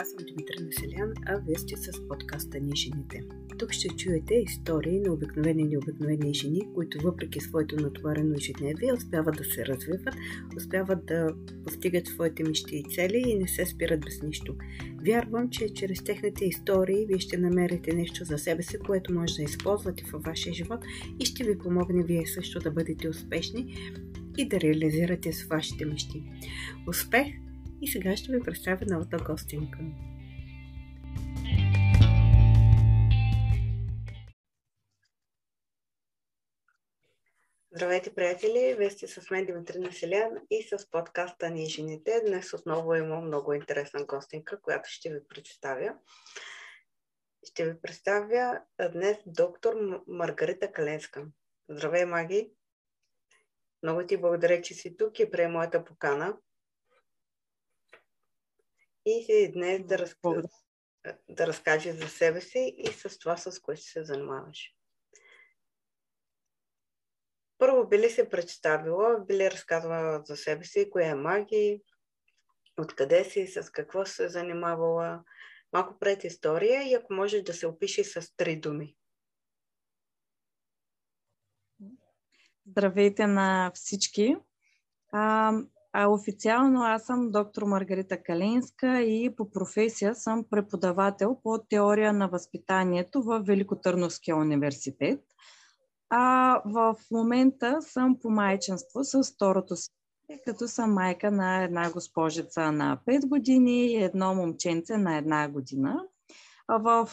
аз съм Димитър Населян, а вие сте с подкаста Ни жените. Тук ще чуете истории на обикновени и необикновени жени, които въпреки своето натоварено ежедневие успяват да се развиват, успяват да постигат своите мечти и цели и не се спират без нищо. Вярвам, че чрез техните истории вие ще намерите нещо за себе си, което може да използвате във вашия живот и ще ви помогне вие също да бъдете успешни и да реализирате с вашите мечти. Успех и сега ще ви представя новата гостинка. Здравейте, приятели! Вие сте с мен Димитрина Селян и с подкаста Ни жените. Днес отново имам много интересна гостинка, която ще ви представя. Ще ви представя днес доктор Маргарита Каленска. Здравей, Маги! Много ти благодаря, че си тук и прие моята покана. И си днес да, раз... да разкажеш за себе си и с това, с което се занимаваш. Първо би ли се представила, би ли разказвала за себе си, коя е маги, откъде си, с какво се занимавала, малко пред история и ако можеш да се опиши с три думи. Здравейте на всички! А, а официално аз съм доктор Маргарита Калинска и по професия съм преподавател по теория на възпитанието в Великотърновския университет. А в момента съм по майчинство с второто си, като съм майка на една госпожица на 5 години и едно момченце на една година. В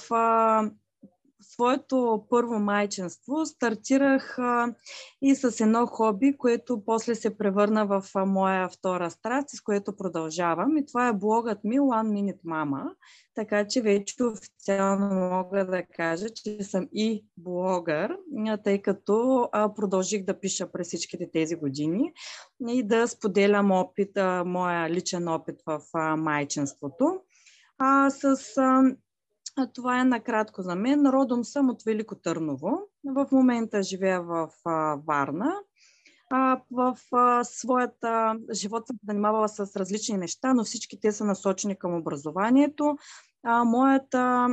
своето първо майчинство стартирах а, и с едно хоби, което после се превърна в а, моя втора страст, с което продължавам. И това е блогът ми One Minute Mama. Така че вече официално мога да кажа, че съм и блогър, тъй като а, продължих да пиша през всичките тези години и да споделям опит, моя личен опит в майчинството. А, с а, това е накратко за мен. Родом съм от Велико Търново. В момента живея в Варна. В своята живот съм занимавала с различни неща, но всички те са насочени към образованието. Моята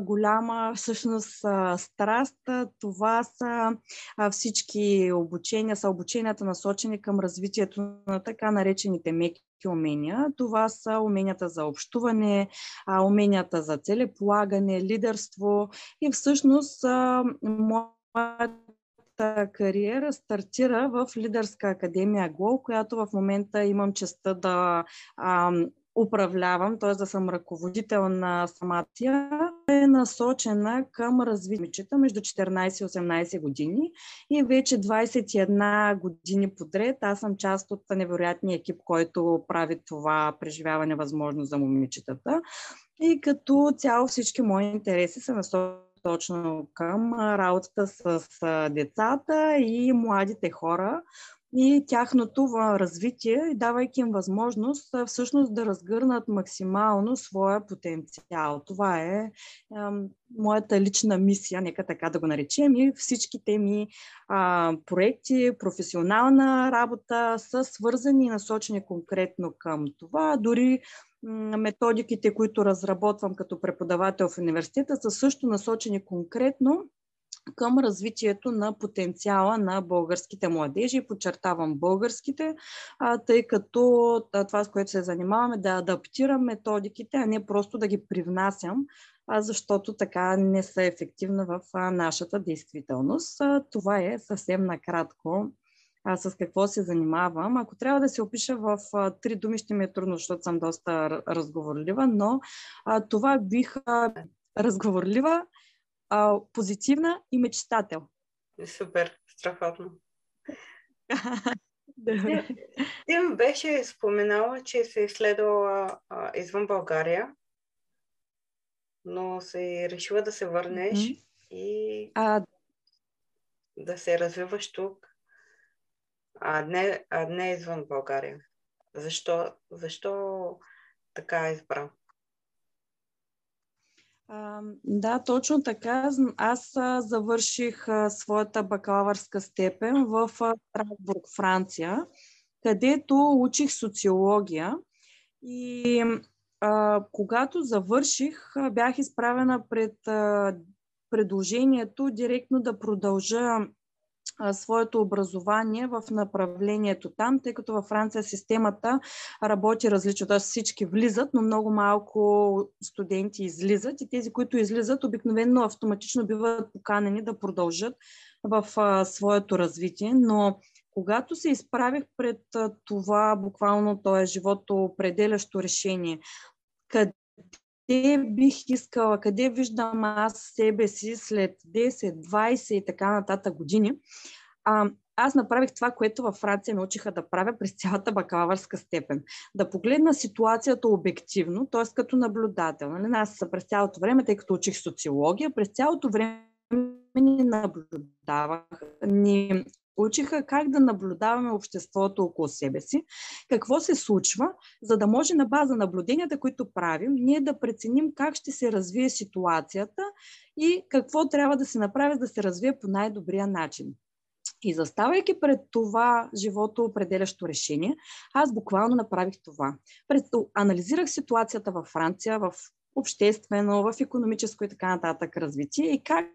голяма всъщност страст. Това са всички обучения, са обученията насочени към развитието на така наречените меки умения. Това са уменията за общуване, уменията за целеполагане, лидерство и всъщност моята кариера стартира в Лидерска академия ГЛО, която в момента имам честа да управлявам, т.е. да съм ръководител на самата е насочена към развитието между 14 и 18 години и вече 21 години подред аз съм част от невероятния екип, който прави това преживяване възможно за момичетата. И като цяло всички мои интереси са насочени точно към работата с децата и младите хора, и тяхното развитие, давайки им възможност всъщност да разгърнат максимално своя потенциал. Това е, е моята лична мисия, нека така да го наречем, и всичките ми а, проекти, професионална работа са свързани и насочени конкретно към това. Дори методиките, които разработвам като преподавател в университета, са също насочени конкретно към развитието на потенциала на българските младежи. Подчертавам българските, тъй като това, с което се занимаваме, да адаптирам методиките, а не просто да ги привнасям, защото така не са ефективни в нашата действителност. Това е съвсем накратко а, с какво се занимавам. Ако трябва да се опиша в а, три думи, ще ми е трудно, защото съм доста разговорлива, но а, това бих а, разговорлива, а, позитивна и мечтател. Супер, страхотно. Ти, ти беше споменала, че се изследвала а, извън България, но се решила да се върнеш mm-hmm. и а... да се развиваш тук, а не, а не извън България. Защо, защо така е избрал? да, точно така. Аз завърших своята бакалавърска степен в Страсбург, Франция, където учих социология. И а, когато завърших, бях изправена пред а, предложението директно да продължа своето образование в направлението там, тъй като във Франция системата работи различно. Т.е. всички влизат, но много малко студенти излизат и тези, които излизат, обикновено автоматично биват поканени да продължат в своето развитие. Но когато се изправих пред това, буквално то е живото определящо решение, къде къде бих искала, къде виждам аз себе си след 10, 20 и така нататък години, а, аз направих това, което във Франция ме учиха да правя през цялата бакалавърска степен. Да погледна ситуацията обективно, т.е. като наблюдател. Нали? Аз през цялото време, тъй като учих социология, през цялото време ни наблюдавах, ни учиха как да наблюдаваме обществото около себе си, какво се случва, за да може на база наблюденията, които правим, ние да преценим как ще се развие ситуацията и какво трябва да се направи, да се развие по най-добрия начин. И заставайки пред това живото определящо решение, аз буквално направих това. Анализирах ситуацията във Франция, в обществено, в економическо и така нататък развитие и как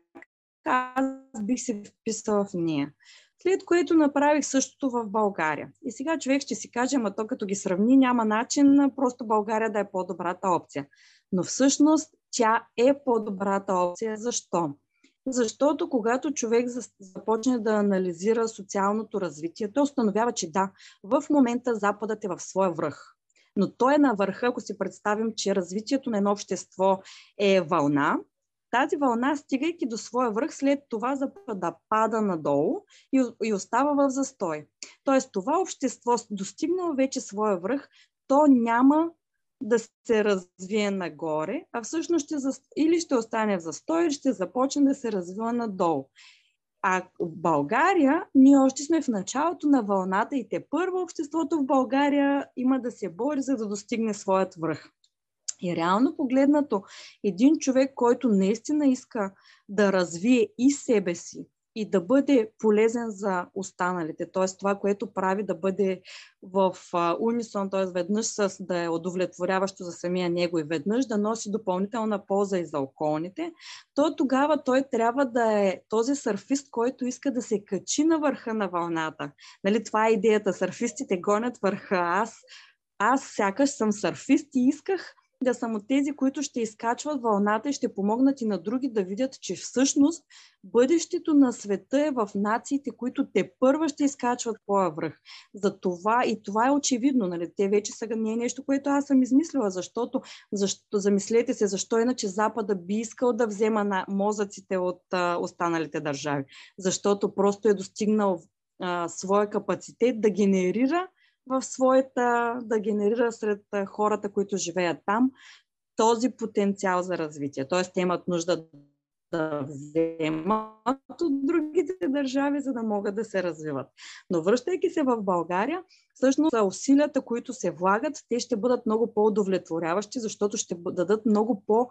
аз бих се вписала в нея. След което направих същото в България. И сега човек ще си каже, ама то като ги сравни, няма начин просто България да е по-добрата опция. Но всъщност тя е по-добрата опция. Защо? Защото когато човек започне да анализира социалното развитие, той установява, че да, в момента Западът е в своя връх. Но той е на върха, ако си представим, че развитието на едно общество е вълна, тази вълна, стигайки до своя връх, след това да пада надолу и, и остава в застой. Тоест това общество, достигнало вече своя връх, то няма да се развие нагоре, а всъщност ще, или ще остане в застой, или ще започне да се развива надолу. А в България ние още сме в началото на вълната и те първо обществото в България има да се бори, за да достигне своят връх. И реално погледнато, един човек, който наистина иска да развие и себе си, и да бъде полезен за останалите. Т.е. това, което прави да бъде в унисон, т.е. веднъж с да е удовлетворяващо за самия него и веднъж да носи допълнителна полза и за околните, то тогава той трябва да е този сърфист, който иска да се качи на върха на вълната. Нали, това е идеята. Сърфистите гонят върха. Аз, аз сякаш съм сърфист и исках да съм от тези, които ще изкачват вълната и ще помогнат и на други да видят, че всъщност бъдещето на света е в нациите, които те първа ще изкачват по връх. За това и това е очевидно. Нали? Те вече са не е нещо, което аз съм измислила, защото, защо, замислете се, защо иначе Запада би искал да взема на мозъците от а, останалите държави. Защото просто е достигнал а, своя капацитет да генерира в своята, да генерира сред хората, които живеят там, този потенциал за развитие. Тоест, те имат нужда да вземат от другите държави, за да могат да се развиват. Но връщайки се в България, всъщност усилията, които се влагат, те ще бъдат много по-удовлетворяващи, защото ще дадат много по-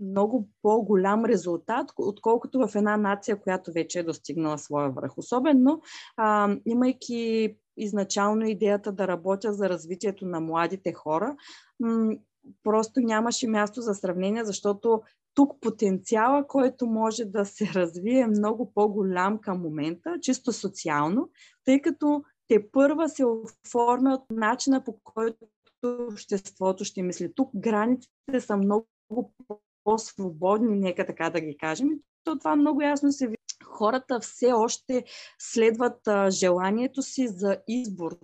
много по-голям резултат, отколкото в една нация, която вече е достигнала своя връх. Особено а, имайки изначално идеята да работя за развитието на младите хора, просто нямаше място за сравнение, защото тук потенциала, който може да се развие е много по-голям към момента, чисто социално, тъй като те първа се оформя от начина по който обществото ще мисли. Тук границите са много по-свободни, нека така да ги кажем. То това много ясно се. Хората все още следват а, желанието си за избор.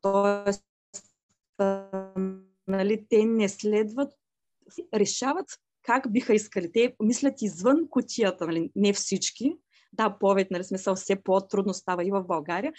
Тоест, а, нали, те не следват, решават как биха искали. Те мислят извън кутията, нали, не всички. Да, повече, нали, смисъл, все по-трудно става и в България,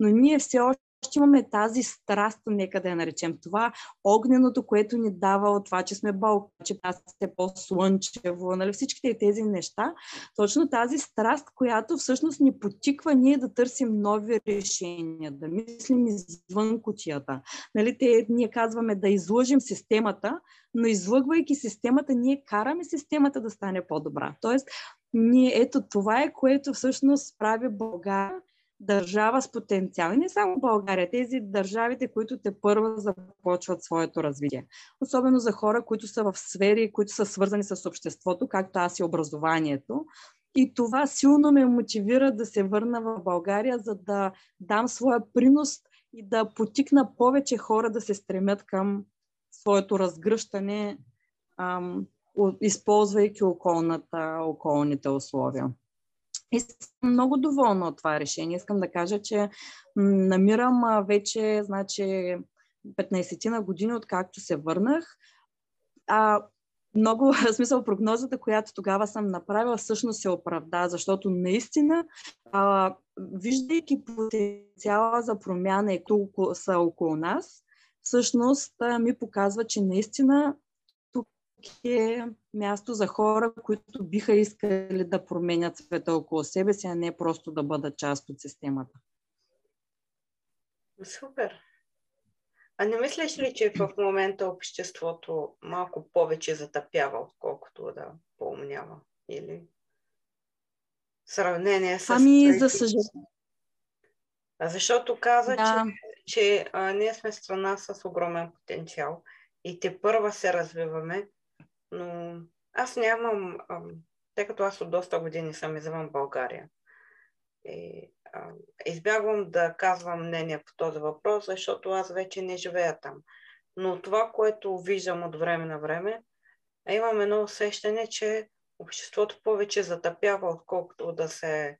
но ние все още още имаме тази страст, нека да я наречем. Това огненото, което ни дава от това, че сме бълка, че е по-слънчево, нали, всичките тези неща. Точно тази страст, която всъщност ни потиква ние да търсим нови решения, да мислим извън кутията. Нали, те, ние казваме да излъжим системата, но излъгвайки системата, ние караме системата да стане по-добра. Тоест, ние, ето това е, което всъщност прави България държава с потенциал. И не само България, тези държавите, които те първо започват своето развитие. Особено за хора, които са в сфери, които са свързани с обществото, както аз и образованието. И това силно ме мотивира да се върна в България, за да дам своя принос и да потикна повече хора да се стремят към своето разгръщане, ам, използвайки околната, околните условия. И съм много доволна от това решение. Искам да кажа, че намирам вече, значи, 15 на години, откакто се върнах. А, много, в смисъл, прогнозата, която тогава съм направила, всъщност се оправда, защото наистина, а, виждайки потенциала за промяна и които са около нас, всъщност ми показва, че наистина е място за хора, които биха искали да променят света около себе си, а не просто да бъдат част от системата. Супер. А не мислиш ли, че в момента обществото малко повече затъпява, отколкото да поумнява? Или сравнение с... Ами, за съжаление. Защото каза, да. че, че а, ние сме страна с огромен потенциал и те първа се развиваме, но аз нямам, тъй като аз от доста години съм извън България. И, а, избягвам да казвам мнение по този въпрос, защото аз вече не живея там. Но това, което виждам от време на време, имам едно усещане, че обществото повече затъпява, отколкото да се,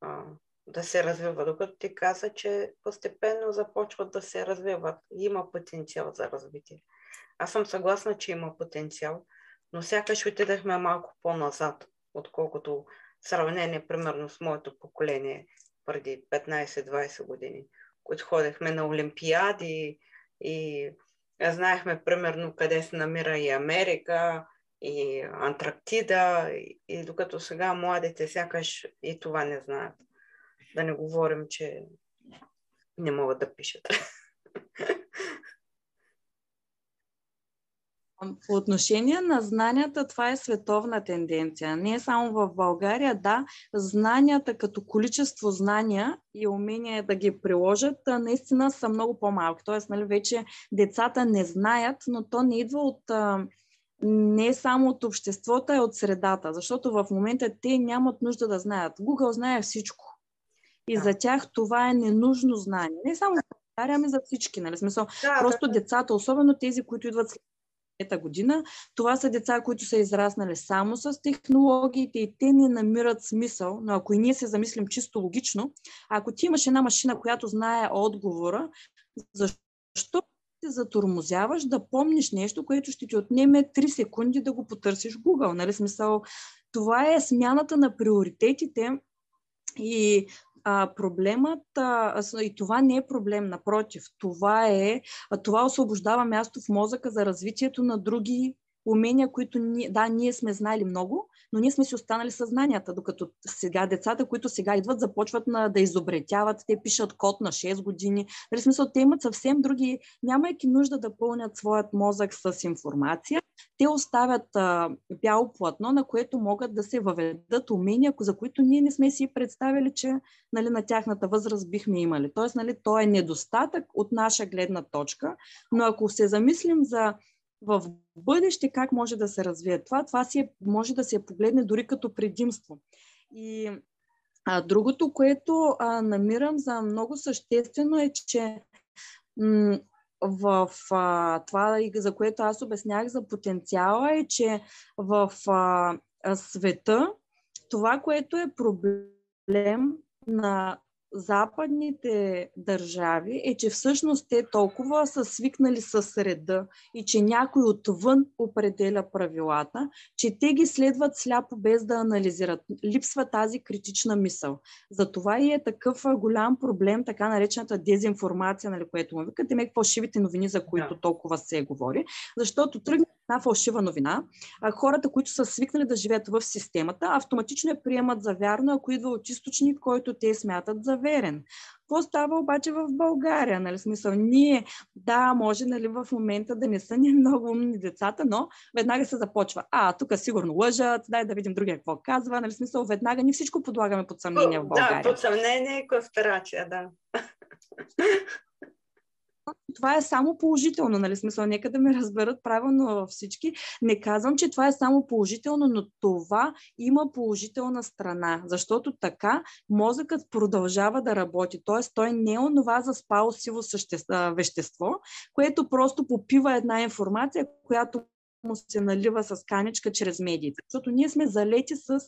а, да се развива. Докато ти каза, че постепенно започват да се развиват. Има потенциал за развитие. Аз съм съгласна, че има потенциал, но сякаш отидахме малко по-назад, отколкото сравнение, примерно, с моето поколение преди 15-20 години, които ходехме на Олимпиади и знаехме, примерно, къде се намира и Америка, и Антарктида, и, и докато сега младите сякаш и това не знаят. Да не говорим, че не могат да пишат. По отношение на знанията, това е световна тенденция. Не е само в България, да, знанията като количество знания и умения да ги приложат, наистина са много по-малки. Тоест, нали, вече децата не знаят, но то не идва от не е само от обществото, а от средата, защото в момента те нямат нужда да знаят. Google знае всичко. И да. за тях това е ненужно знание. Не само в България, ами за всички. Нали? Смисъл, да, просто да. децата, особено тези, които идват след година. Това са деца, които са израснали само с технологиите и те не намират смисъл. Но ако и ние се замислим чисто логично, ако ти имаш една машина, която знае отговора, защо се затормозяваш да помниш нещо, което ще ти отнеме 3 секунди да го потърсиш в Google. Нали? Смисъл, това е смяната на приоритетите и а, проблемът, а, и това не е проблем, напротив, това е, а, това освобождава място в мозъка за развитието на други умения, които ние, да, ние сме знали много, но ние сме си останали съзнанията, докато сега децата, които сега идват, започват на, да изобретяват, те пишат код на 6 години. Нали, смисъл, те имат съвсем други, нямайки нужда да пълнят своят мозък с информация, те оставят а, бяло платно, на което могат да се въведат умения, за които ние не сме си представили, че нали, на тяхната възраст бихме имали. Тоест, нали, то е недостатък от наша гледна точка, но ако се замислим за в бъдеще как може да се развие това, това си е, може да се погледне дори като предимство. И а, другото, което а, намирам за много съществено е, че в а, това, за което аз обяснях за потенциала, е, че в а, света това, което е проблем на западните държави е, че всъщност те толкова са свикнали с реда и че някой отвън определя правилата, че те ги следват сляпо без да анализират. Липсва тази критична мисъл. Затова и е такъв голям проблем, така наречената дезинформация, нали, което му викате, ме фалшивите новини, за които да. толкова се говори, защото тръгне една фалшива новина, а хората, които са свикнали да живеят в системата, автоматично я приемат за вярно, ако идва от източник, който те смятат за верен. Какво става обаче в България? Нали? Смисъл, ние, да, може нали, в момента да не са ни много умни децата, но веднага се започва. А, тук сигурно лъжат, дай да видим другия какво казва. Нали? Смисъл, веднага ни всичко подлагаме под съмнение в България. Да, под съмнение и конспирация, да това е само положително, нали? Смисъл, нека да ме разберат правилно всички. Не казвам, че това е само положително, но това има положителна страна, защото така мозъкът продължава да работи. Т.е. той не е онова заспало сиво същество, вещество, което просто попива една информация, която му се налива с каничка чрез медиите. Защото ние сме залети с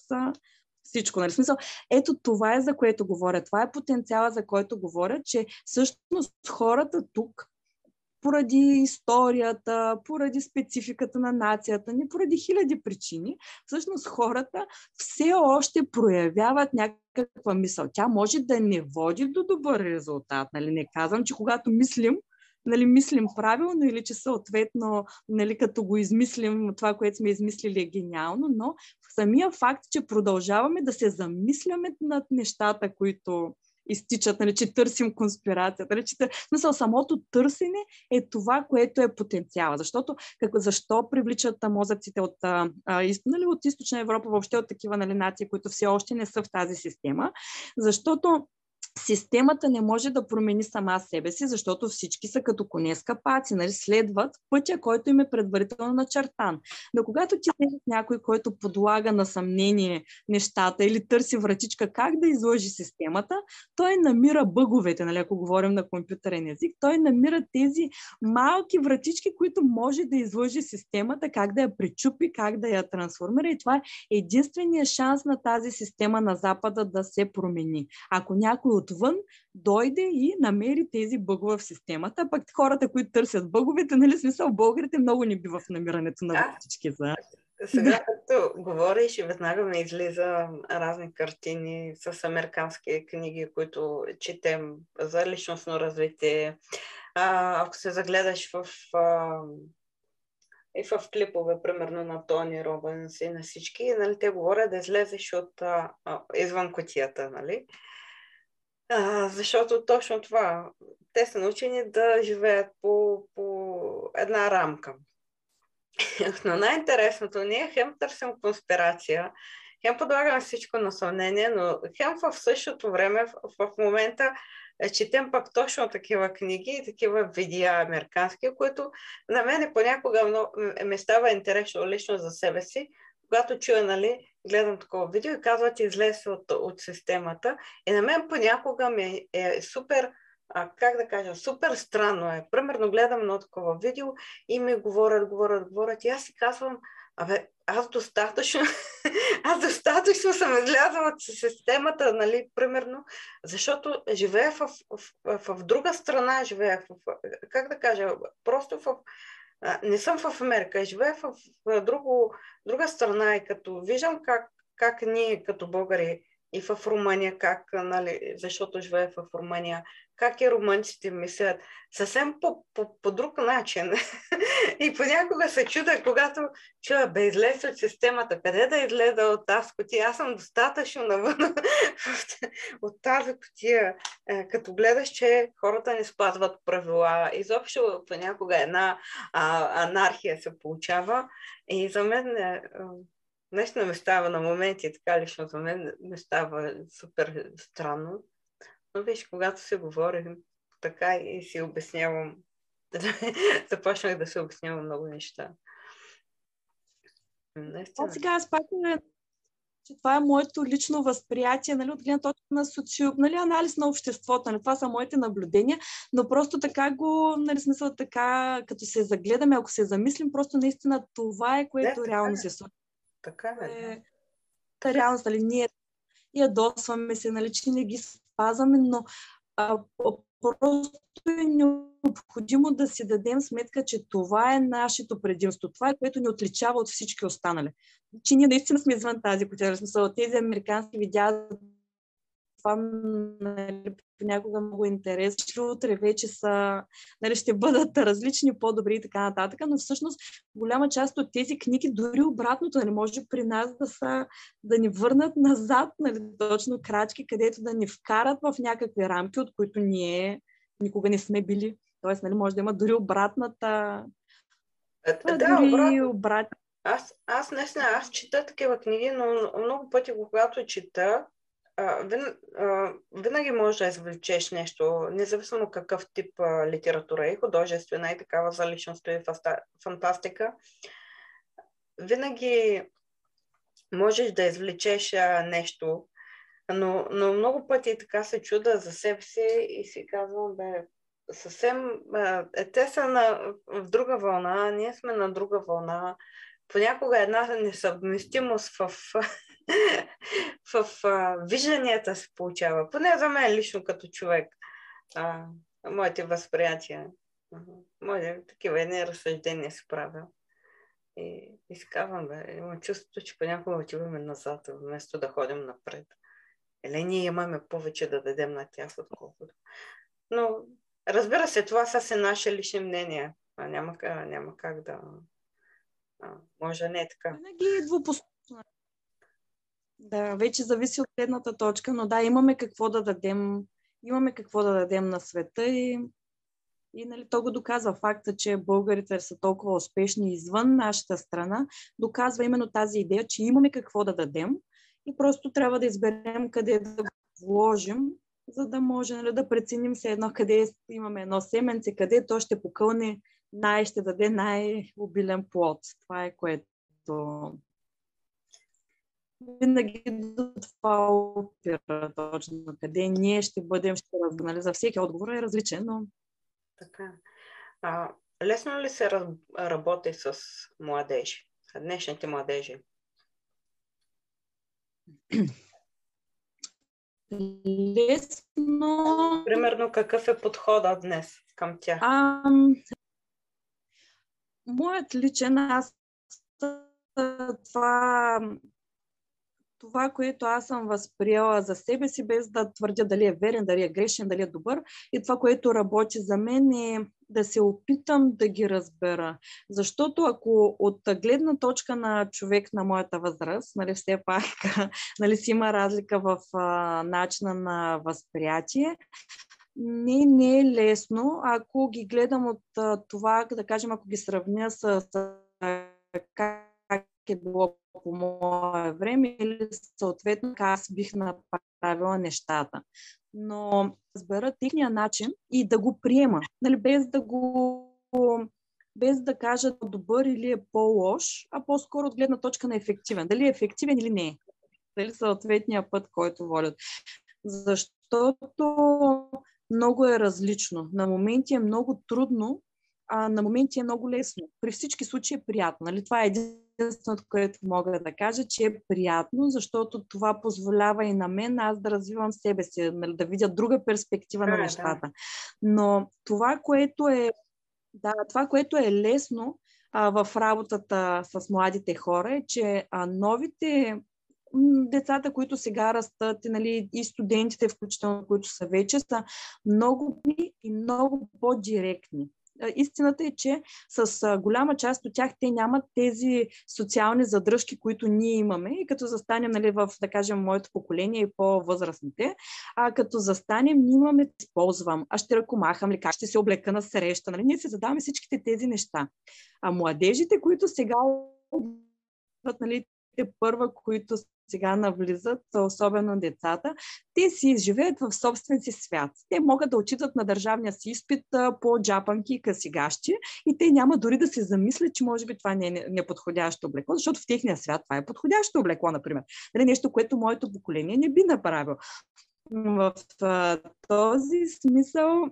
всичко. Нали? Смисъл, ето това е за което говоря. Това е потенциала, за който говоря, че всъщност хората тук, поради историята, поради спецификата на нацията ни, поради хиляди причини, всъщност хората все още проявяват някаква мисъл. Тя може да не води до добър резултат. Нали? Не казвам, че когато мислим, нали, мислим правилно или че съответно, нали, като го измислим, това, което сме измислили е гениално, но самия факт, че продължаваме да се замисляме над нещата, които изтичат, нали, че търсим конспирацията. Нали, че, смисъл, самото търсене е това, което е потенциала. Защото как, защо привличат мозъците от, а, нали, от източна Европа, въобще от такива нали, нации, които все още не са в тази система? Защото Системата не може да промени сама себе си, защото всички са като коне с капаци, нали? следват пътя, който им е предварително начертан. Но когато ти е някой, който подлага на съмнение нещата или търси вратичка как да изложи системата, той намира бъговете, нали? ако говорим на компютърен език, той намира тези малки вратички, които може да изложи системата, как да я причупи, как да я трансформира и това е единствения шанс на тази система на Запада да се промени. Ако някой отвън дойде и намери тези бъгове в системата. Пък хората, които търсят бъговете, нали смисъл, българите много не бива в намирането на вратички за... Сега, като говориш, веднага ми излиза разни картини с американски книги, които четем за личностно развитие. А, ако се загледаш в а, и в клипове, примерно на Тони Робинс и на всички, нали, те говорят да излезеш от а, извън котията, нали? А, защото точно това. Те са научени да живеят по, по една рамка. Но най-интересното ние хем търсим конспирация, хем подлагаме всичко на съмнение, но хем в същото време, в, в момента, е, четем пък точно такива книги и такива видеа американски, които на мен понякога много, ме става интересно лично за себе си, когато чуя, нали, гледам такова видео и казват, че излезе от, от системата. И на мен понякога ми е супер, а, как да кажа, супер странно е. Примерно гледам едно такова видео и ми говорят, говорят, говорят. И аз си казвам, абе, аз достатъчно, аз достатъчно съм излязла от системата, нали, примерно, защото живея в, в, в, в друга страна, живея в, как да кажа, просто в, не съм в Америка, живея в, друго, друга страна и като виждам как, как ние като българи и в Румъния, как, нали, защото живея в Румъния, как и румънците мислят съвсем по, по, по друг начин. и понякога се чуда, когато чуя, бе, излезе от системата, къде да излезе от тази котия? Аз съм достатъчно навън от тази котия. Е, като гледаш, че хората не спазват правила, изобщо понякога една а, анархия се получава. И за мен е, Наистина ме става на моменти, така лично за мен ме става супер странно. Но виж, когато се говорим така и си обяснявам, започнах да се обяснявам много неща. Наистина. А сега аз пак че това е моето лично възприятие, нали, от гледна точка на социо, нали, анализ на обществото, нали, това са моите наблюдения, но просто така го, нали, смисъл така, като се загледаме, ако се замислим, просто наистина това е, което да, реално е. се случва. Така е. е та реалност, нали, ние ядосваме се, нали, че не ги спазваме, но а, просто е необходимо да си дадем сметка, че това е нашето предимство. Това е което ни отличава от всички останали. Че ние наистина сме извън тази котия. Смисъл, тези американски видеа това нали, понякога много интересно, че утре вече са, нали, ще бъдат различни, по-добри и така нататък, но всъщност голяма част от тези книги, дори обратното, нали, може при нас да са, да ни върнат назад, нали, точно крачки, където да ни вкарат в някакви рамки, от които ние никога не сме били. Тоест, нали, може да има дори обратната. Е, да, дори обратно. обрат... Аз, аз наистина, аз чета такива книги, но много пъти, когато чета, винаги можеш да извлечеш нещо, независимо какъв тип литература е, художествена и такава за личността и фантастика. Винаги можеш да извлечеш нещо, но, но много пъти така се чуда за себе си и си казвам, бе, съвсем... Е, те са на, в друга вълна, ние сме на друга вълна. Понякога една несъвместимост в, в, в вижданията се получава. Поне за мен лично като човек. А, моите възприятия. Моите такива едни разсъждения се правя. И, и си казвам, бе, имам чувството, че понякога отиваме назад, вместо да ходим напред. Или ние имаме повече да дадем на тях, отколкото. Но, разбира се, това са се наши лични мнения. А няма, няма как да... А, може не е така. Винаги е двупосочно. Да, вече зависи от гледната точка, но да, имаме какво да дадем, имаме какво да дадем на света и, и нали, то го доказва факта, че българите са толкова успешни извън нашата страна, доказва именно тази идея, че имаме какво да дадем и просто трябва да изберем къде да го вложим, за да може нали, да преценим се едно къде имаме едно семенце, къде то ще покълне най, ще даде най-обилен плод. Това е което винаги до това опира точно къде ние ще бъдем, ще нали, за всеки отговор е различен, но... Така. А, лесно ли се работи с младежи, днешните младежи? Лесно. Примерно, какъв е подходът днес към тях? А, моят личен, аз това това, което аз съм възприела за себе си, без да твърдя дали е верен, дали е грешен, дали е добър. И това, което работи за мен е да се опитам да ги разбера. Защото ако от гледна точка на човек на моята възраст, нали, все пак нали, си има разлика в а, начина на възприятие, не, не е лесно, ако ги гледам от а, това, да кажем, ако ги сравня с, с как е било по мое време или съответно как аз бих направила нещата. Но разбера техния начин и да го приема, нали, без да го без да кажа добър или е по-лош, а по-скоро от гледна точка на ефективен. Дали е ефективен или не. Дали съответния път, който водят. Защото много е различно. На моменти е много трудно, а на моменти е много лесно. При всички случаи е приятно. Нали? Това е един единственото, което мога да кажа, че е приятно, защото това позволява и на мен аз да развивам себе си, нали, да видя друга перспектива на нещата. Но това, което е, да, това, което е лесно а, в работата с младите хора е, че а, новите децата, които сега растат, и, нали, и студентите, включително, които са вече, са много и много по-директни истината е, че с голяма част от тях те нямат тези социални задръжки, които ние имаме. И като застанем нали, в, да кажем, моето поколение и по-възрастните, а като застанем, ние имаме, използвам, аз ще ръкомахам ли, как ще се облека на среща. Нали? Ние се задаваме всичките тези неща. А младежите, които сега нали, те първа, които сега навлизат, особено децата, те си живеят в собствен си свят. Те могат да отчитат на държавния си изпит по джапанки и касигащи и те няма дори да се замислят, че може би това не е неподходящо облекло, защото в техния свят това е подходящо облекло, например. Нали, нещо, което моето поколение не би направило. В този смисъл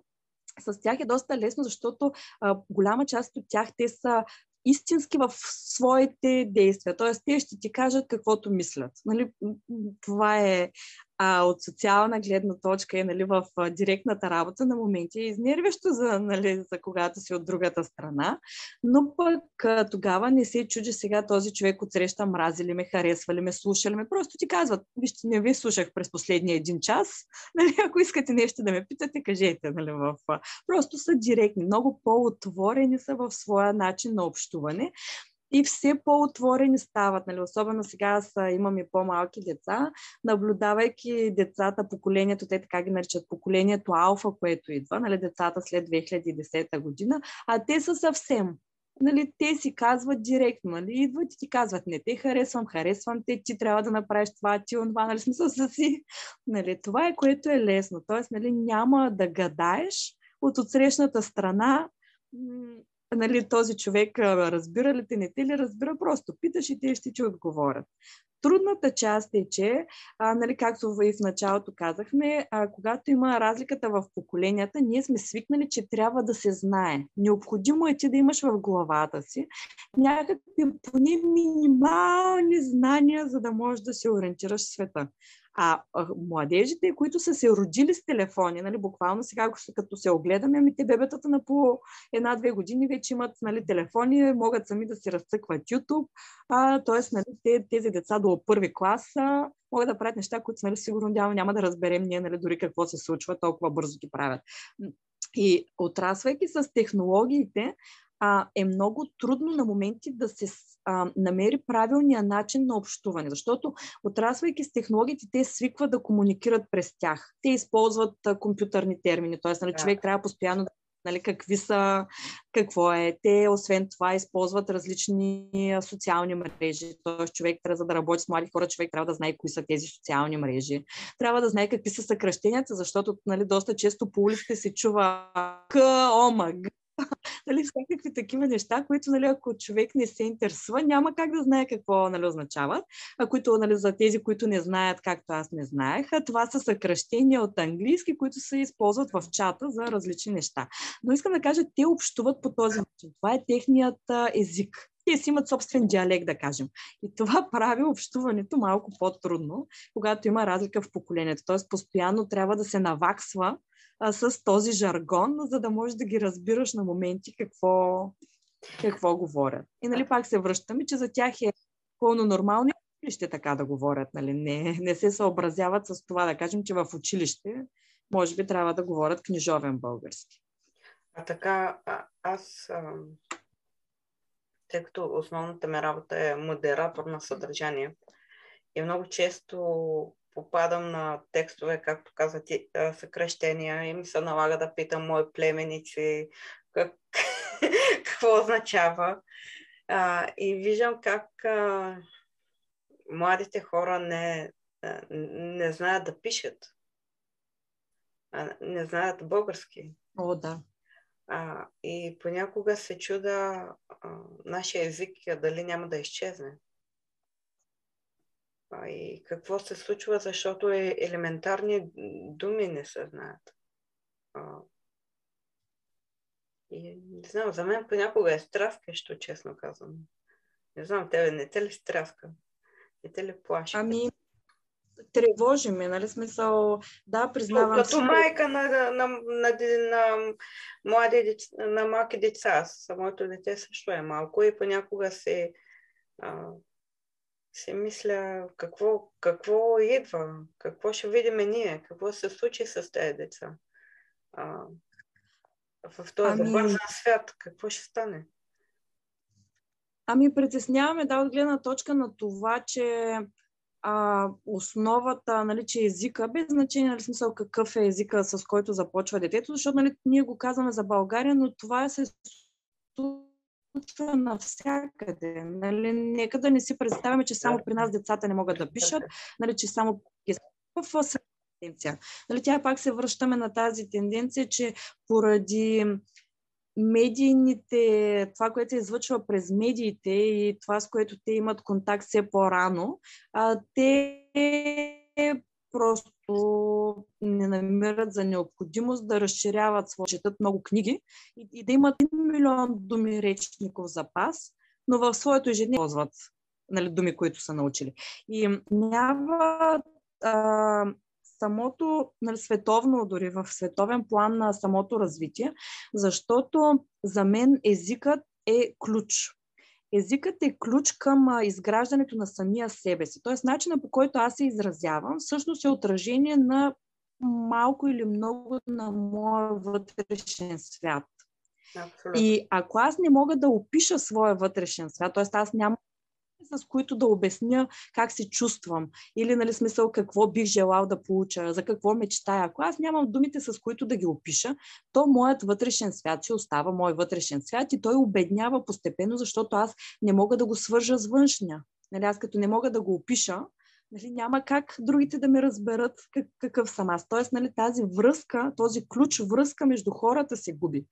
с тях е доста лесно, защото а, голяма част от тях те са истински в своите действия. Т.е. те ще ти кажат каквото мислят. Нали? Това е а от социална гледна точка и нали, в директната работа на моменти е изнервящо за, нали, за когато си от другата страна, но пък тогава не се чуди сега този човек от среща мрази ли ме, харесва ли ме, слуша ли ме. Просто ти казват, вижте, не ви слушах през последния един час, нали, ако искате нещо да ме питате, кажете. Нали, в... Просто са директни, много по-отворени са в своя начин на общуване и все по-отворени стават. Нали? Особено сега аз имам и по-малки деца, наблюдавайки децата, поколението, те така ги наричат поколението алфа, което идва, нали? децата след 2010 година, а те са съвсем нали, те си казват директно, нали, идват и ти казват, не те харесвам, харесвам те, ти трябва да направиш това, ти това, нали, смисъл са си. Нали, това е което е лесно, т.е. Нали, няма да гадаеш от отсрещната страна нали, този човек разбира ли те, не те ли разбира, просто питаш и те ще ти отговорят. Трудната част е, че, а, нали, както и в началото казахме, а, когато има разликата в поколенията, ние сме свикнали, че трябва да се знае. Необходимо е ти да имаш в главата си някакви поне минимални знания, за да можеш да се ориентираш в света. А, а младежите, които са се родили с телефони, нали, буквално сега, като се огледаме, ами те бебетата на по една-две години вече имат нали, телефони, могат сами да си разцъкват YouTube. Нали, те, тези деца до първи клас могат да правят неща, които нали, сигурно няма, няма да разберем ние нали, дори какво се случва, толкова бързо ги правят. И отрасвайки с технологиите, а, е много трудно на моменти да се а, намери правилния начин на общуване, защото отрасвайки с технологиите, те свикват да комуникират през тях. Те използват а, компютърни термини, т.е. Нали, човек трябва постоянно да нали, какви са, какво е. Те, освен това, използват различни социални мрежи. Тоест, човек трябва, да работи с млади хора, човек трябва да знае кои са тези социални мрежи. Трябва да знае какви са съкръщенията, защото нали, доста често по улиците се чува К, ОМА, нали, всякакви такива неща, които, нали, ако човек не се интересува, няма как да знае какво нали, означават, а които нали, за тези, които не знаят, както аз не знаех, това са съкръщения от английски, които се използват в чата за различни неща. Но искам да кажа, те общуват по този начин. Това е техният език те си имат собствен диалект, да кажем. И това прави общуването малко по-трудно, когато има разлика в поколението. Тоест, постоянно трябва да се наваксва а, с този жаргон, за да можеш да ги разбираш на моменти какво, какво говорят. И нали пак се връщаме, че за тях е пълно нормално и ще така да говорят. Нали? Не, не се съобразяват с това да кажем, че в училище може би трябва да говорят книжовен български. А така, а, аз, а, тъй като основната ми работа е модератор на съдържание, и много често попадам на текстове, както каза ти, съкръщения и ми се налага да питам мои племеници как, какво означава. А, и виждам как а, младите хора не, не знаят да пишат. А, не знаят български. О, да. А, и понякога се чуда а, нашия език дали няма да изчезне и какво се случва, защото е, елементарни думи не се знаят. И не знам, за мен понякога е стряскащо, честно казвам. Не знам, тебе не те ли стряска? Не те ли плаши? Ами, тревожи ме, нали смисъл, да, признавам. Като си... майка на, на, на, на, на, млади деца, на малки деца, самото дете също е малко и понякога се а, си мисля какво, какво идва, какво ще видим ние, какво се случи с тези деца. А, в този ами... бързан свят, какво ще стане? Ами притесняваме, да, от гледна точка на това, че а, основата, нали, че езика, без значение, нали, смисъл какъв е езика, с който започва детето, защото нали, ние го казваме за България, но това се случва навсякъде. Нали? Нека да не си представяме, че само при нас децата не могат да пишат, нали, че само в тенденция. Нали, тя пак се връщаме на тази тенденция, че поради медийните, това, което се излъчва през медиите и това, с което те имат контакт все по-рано, а, те просто не намират за необходимост да разширяват четат много книги и, и да имат 1 милион думи речников запас, но в своето ежедневие ползват нали, думи, които са научили. И няма а, самото нали, световно, дори в световен план на самото развитие, защото за мен езикът е ключ. Езикът е ключ към изграждането на самия себе си. Тоест, начина по който аз се изразявам, всъщност е отражение на малко или много на моя вътрешен свят. Абсолютно. И ако аз не мога да опиша своя вътрешен свят, т.е. аз нямам с които да обясня как се чувствам или нали, смисъл какво бих желал да получа, за какво мечтая. Ако аз нямам думите с които да ги опиша, то моят вътрешен свят си остава мой вътрешен свят и той обеднява постепенно, защото аз не мога да го свържа с външния. Нали, аз като не мога да го опиша, нали, няма как другите да ме разберат как, какъв съм аз. Тоест, нали, тази връзка, този ключ връзка между хората се губи.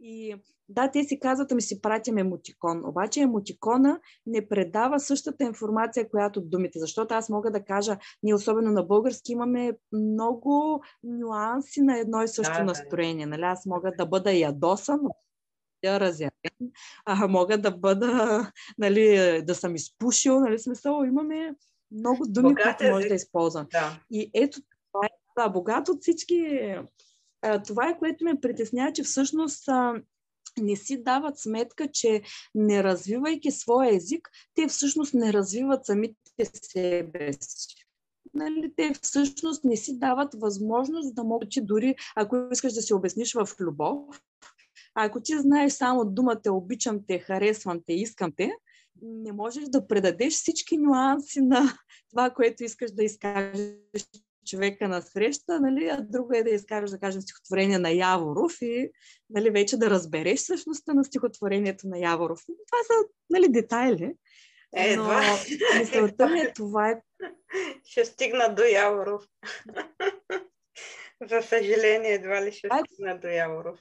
И да, те си казват, ами си пратим емотикон. Обаче емотикона не предава същата информация, която думите. Защото аз мога да кажа, ние особено на български имаме много нюанси на едно и също да, настроение. Нали? Аз мога да бъда ядосан, да разярен, а мога да бъда, нали, да съм изпушил, нали, смисъл, имаме много думи, Богат които може да използвам. Да. И ето това е, да, богат от всички това е което ме притеснява, че всъщност не си дават сметка, че не развивайки своя език, те всъщност не развиват самите себе си. Нали, те всъщност не си дават възможност да могат, че дори ако искаш да се обясниш в любов, ако ти знаеш само думата обичам те, харесвам те, искам те, не можеш да предадеш всички нюанси на това, което искаш да изкажеш човека на среща, нали, а друго е да изкараш, да кажем, стихотворение на Яворов и нали, вече да разбереш същността на стихотворението на Яворов. Това са нали, детайли. Е, но това... мисълта ми е това е... Ще стигна до Яворов. За съжаление, едва ли ще стигна до Яворов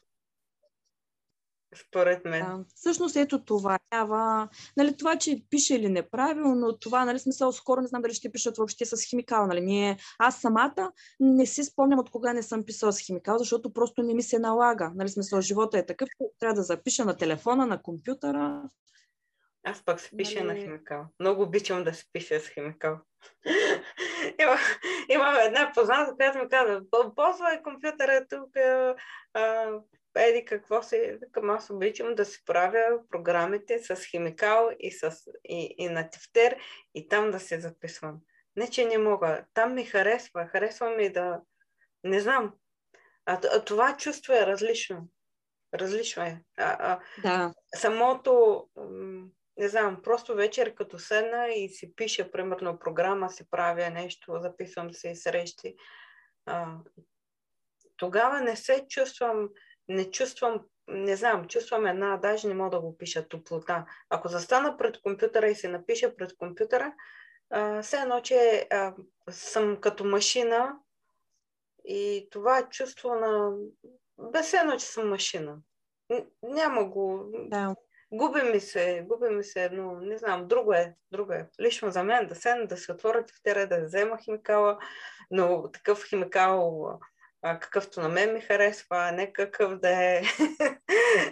според мен. Да. Всъщност ето това. Трябва, нали, това, че пише или неправилно, това, нали, смисъл, скоро не знам дали ще пишат въобще с химикал. Нали. Ние, аз самата не си спомням от кога не съм писала с химикал, защото просто не ми се налага. Нали, смисъл, живота е такъв, трябва да запиша на телефона, на компютъра. Аз пък се пиша нали... на химикал. Много обичам да се пиша с химикал. има, имам една позната, която ми каза, ползвай компютъра тук, а, еди какво се, към аз обичам да си правя програмите с химикал и, с, и, и на тефтер и там да се записвам. Не, че не мога. Там ми харесва. Харесва ми да... Не знам. А, а това чувство е различно. Различно е. А, а, да. Самото... Не знам, просто вечер като седна и си пиша, примерно, програма, си правя нещо, записвам се и срещи. А, тогава не се чувствам не чувствам, не знам, чувствам една, даже не мога да го пиша, топлота. Ако застана пред компютъра и се напиша пред компютъра, а, все едно, че а, съм като машина и това чувство на... Без едно, че съм машина. Няма го... Да. Губи ми се, губи ми се едно, не знам, друго е, друго е. Лично за мен да седна, да се отворя тефтера, да взема химикала, но такъв химикал а, какъвто на мен ми харесва, а не какъв да е.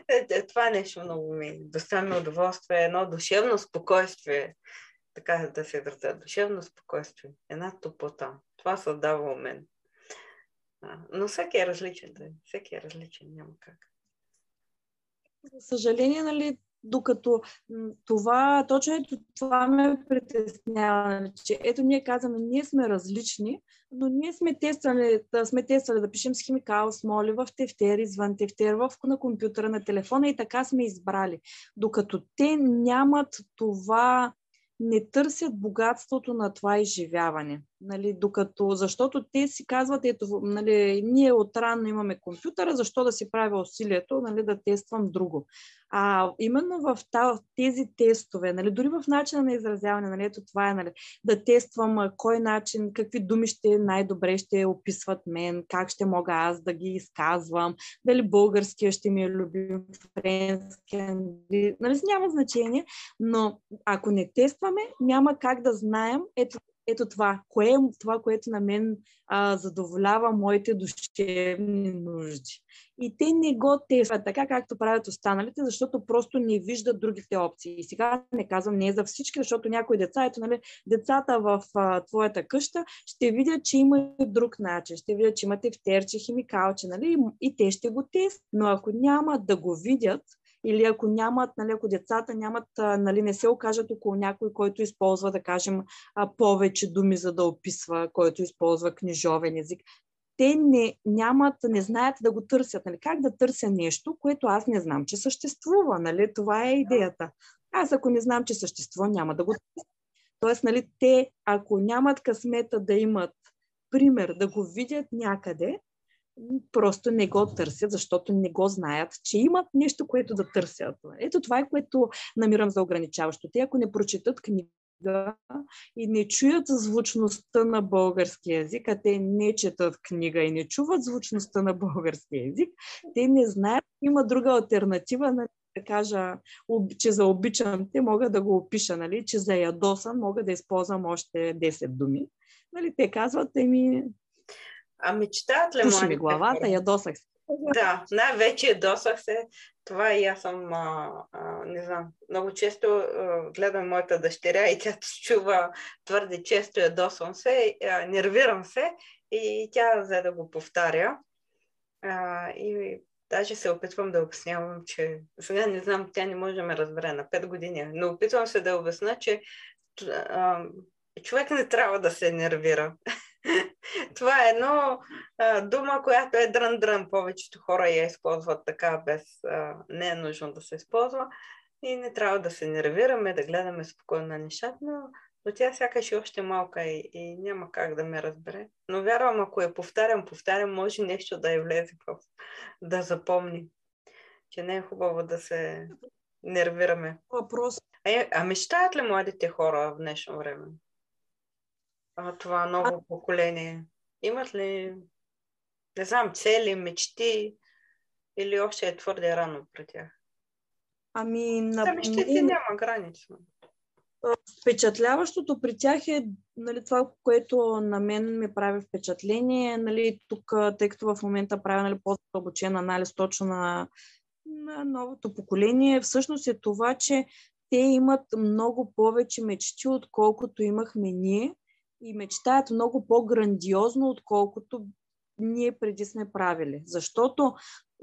е това е нещо много ми доставя удоволствие, едно душевно спокойствие, така да се изразя, душевно спокойствие, една топлота. Това създава у мен. А, но всеки е различен, да. всеки е различен, няма как. За съжаление, нали, докато това, точно ето това ме притеснява, че ето ние казваме, ние сме различни, но ние сме тествали, да, сме тествали да пишем с химикал, с моли, в тефтер, извън тефтер, в, на компютъра, на телефона и така сме избрали. Докато те нямат това не търсят богатството на това изживяване. Нали, докато, защото те си казват, ето, нали, ние отрано имаме компютъра, защо да си правя усилието нали, да тествам друго. А именно в тези тестове, нали, дори в начина на изразяване, нали, ето това е нали, да тествам кой начин, какви думи ще най-добре ще описват мен, как ще мога аз да ги изказвам, дали българския ще ми е любим, френски, нали, няма значение, но ако не тестваме, няма как да знаем ето ето това, кое е това, което на мен а, задоволява моите душевни нужди. И те не го тестват така, както правят останалите, защото просто не виждат другите опции. И сега не казвам не за всички, защото някои деца, ето, нали, децата в а, твоята къща ще видят, че има друг начин, ще видят, че има тефтерче, химикалче, нали, и, и те ще го тестват. Но ако няма да го видят, или ако нямат, нали, ако децата нямат, нали, не се окажат около някой, който използва, да кажем, повече думи, за да описва, който използва книжовен език, те не, нямат, не знаят да го търсят. Нали? Как да търся нещо, което аз не знам, че съществува. Нали? Това е идеята. Аз ако не знам, че съществува, няма да го търся. Тоест, нали, те, ако нямат късмета да имат пример, да го видят някъде, просто не го търсят, защото не го знаят, че имат нещо, което да търсят. Ето това е, което намирам за ограничаващо. Те, ако не прочитат книга и не чуят звучността на български язик, а те не четат книга и не чуват звучността на български язик, те не знаят, има друга альтернатива, нали, да кажа, че за обичам те мога да го опиша, нали, че за ядосан мога да използвам още 10 думи. Нали, те казват, еми, а мечтаят ли Пуши ми главата, хора? ядосах се. Да, най-вече ядосах се. Това и аз съм, а, а, не знам, много често а, гледам моята дъщеря и тя чува твърде често ядосвам се, а, нервирам се и тя взе да го повтаря. А, и даже се опитвам да обяснявам, че сега не знам, тя не може да ме разбере на 5 години, но опитвам се да обясна, че а, човек не трябва да се нервира. Това е едно а, дума, която е дрън-дрън. Повечето хора я използват така, без а, не е нужно да се използва. И не трябва да се нервираме, да гледаме спокойно на нещата, но, но тя сякаш е още малка и, и няма как да ме разбере. Но вярвам, ако я повтарям, повтарям, може нещо да я влезе в, да запомни. Че не е хубаво да се нервираме. Въпрос. А, а мечтаят ли младите хора в днешно време? А, това ново а... поколение? Имат ли, не знам, цели, мечти или още е твърде рано при тях? Ами, на... За мечтите няма граница. Впечатляващото при тях е нали, това, което на мен ми прави впечатление. Нали, тук, тъй като в момента правя нали, по-задълбочен анализ точно на, на новото поколение, всъщност е това, че те имат много повече мечти, отколкото имахме ние и мечтаят много по-грандиозно, отколкото ние преди сме правили. Защото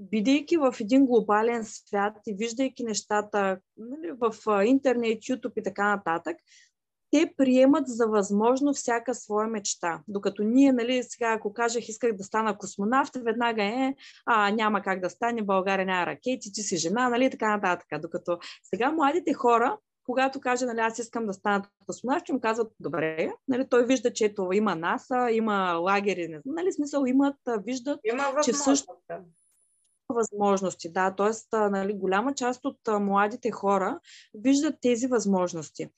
бидейки в един глобален свят и виждайки нещата нали, в интернет, YouTube и така нататък, те приемат за възможно всяка своя мечта. Докато ние, нали, сега ако кажах, исках да стана космонавт, веднага е, а, няма как да стане, България няма ракети, ти си жена, нали, така нататък. Докато сега младите хора когато каже, нали, аз искам да стана космонавт, ще му казват, добре, нали, той вижда, че това има НАСА, има лагери, не знам, нали, смисъл имат, виждат, има че също възможности, да, т.е. Нали, голяма част от а, младите хора виждат тези възможности.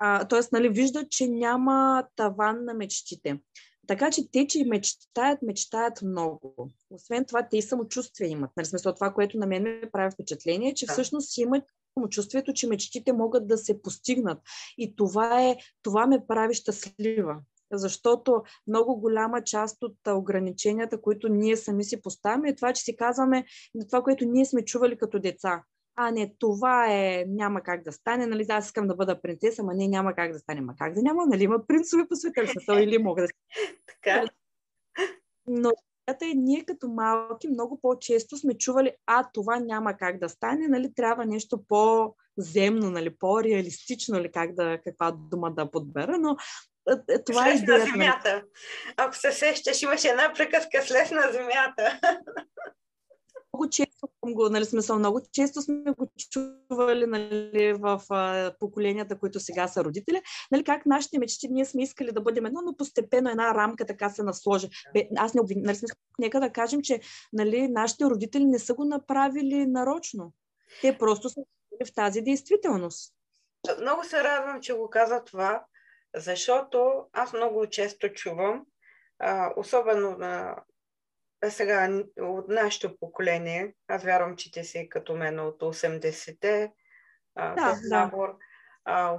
Т.е. Нали, виждат, че няма таван на мечтите. Така че те, че мечтаят, мечтаят много. Освен това, те и самочувствие имат. Нали, смисъл, това, което на мен ме прави впечатление, че да. всъщност имат самочувствието, че мечтите могат да се постигнат. И това, е, това ме прави щастлива. Защото много голяма част от ограниченията, които ние сами си поставяме, е това, че си казваме това, което ние сме чували като деца. А, не, това е, няма как да стане, нали, аз искам да бъда принцеса, ама не, няма как да стане. Ма как да няма, нали, има принцове по света, или мога да Така. Но е, ние като малки много по-често сме чували, а това няма как да стане, нали, трябва нещо по-земно, нали, по-реалистично, нали, как да, каква дума да подбера, но е, е, това е идеята. на земята. Ако се сещаш, имаше една приказка с на земята. много често го, нали, смисъл, много често сме го чували нали, в а, поколенията, които сега са родители, нали, как нашите мечти, ние сме искали да бъдем едно, но постепенно една рамка така се насложи. Аз не обвинявам, нали, смисъл, нека да кажем, че нали, нашите родители не са го направили нарочно. Те просто са в тази действителност. Много се радвам, че го каза това, защото аз много често чувам, а, особено на а сега от нашето поколение, аз вярвам, че те си като мен от 80-те, да, набор, а,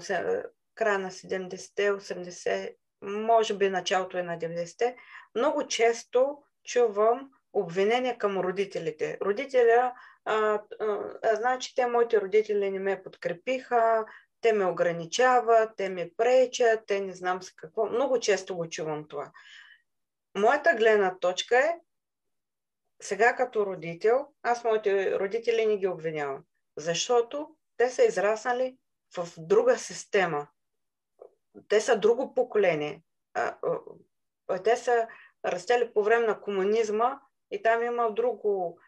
края на 70-те, 80 може би началото е на 90-те, много често чувам обвинения към родителите. Родителя, а, а, значи те, моите родители не ме подкрепиха, те ме ограничават, те ме пречат, те не знам с какво. Много често го чувам това. Моята гледна точка е, сега като родител, аз моите родители не ги обвинявам, защото те са израснали в друга система. Те са друго поколение. Те са растели по време на комунизма и там има друго,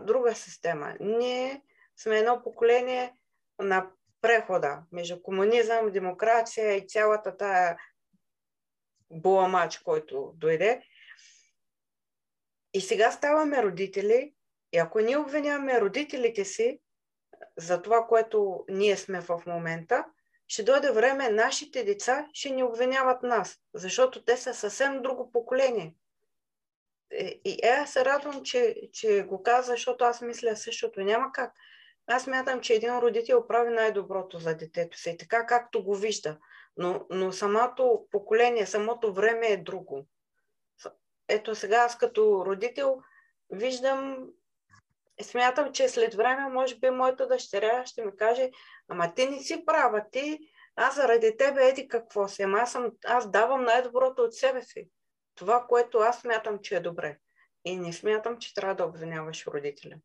друга система. Ние сме едно поколение на прехода между комунизъм, демокрация и цялата тая буамач, който дойде. И сега ставаме родители и ако ние обвиняваме родителите си за това, което ние сме в момента, ще дойде време нашите деца ще ни обвиняват нас, защото те са съвсем друго поколение. Е, и е, аз се радвам, че, че го каза, защото аз мисля същото. Няма как. Аз мятам, че един родител прави най-доброто за детето си, така както го вижда. Но, но самото поколение, самото време е друго. Ето сега аз като родител виждам, смятам, че след време, може би, моята дъщеря ще ми каже, ама ти не си права, ти, аз заради тебе еди какво си, аз, съм, аз давам най-доброто от себе си. Това, което аз смятам, че е добре. И не смятам, че трябва да обвиняваш родителя.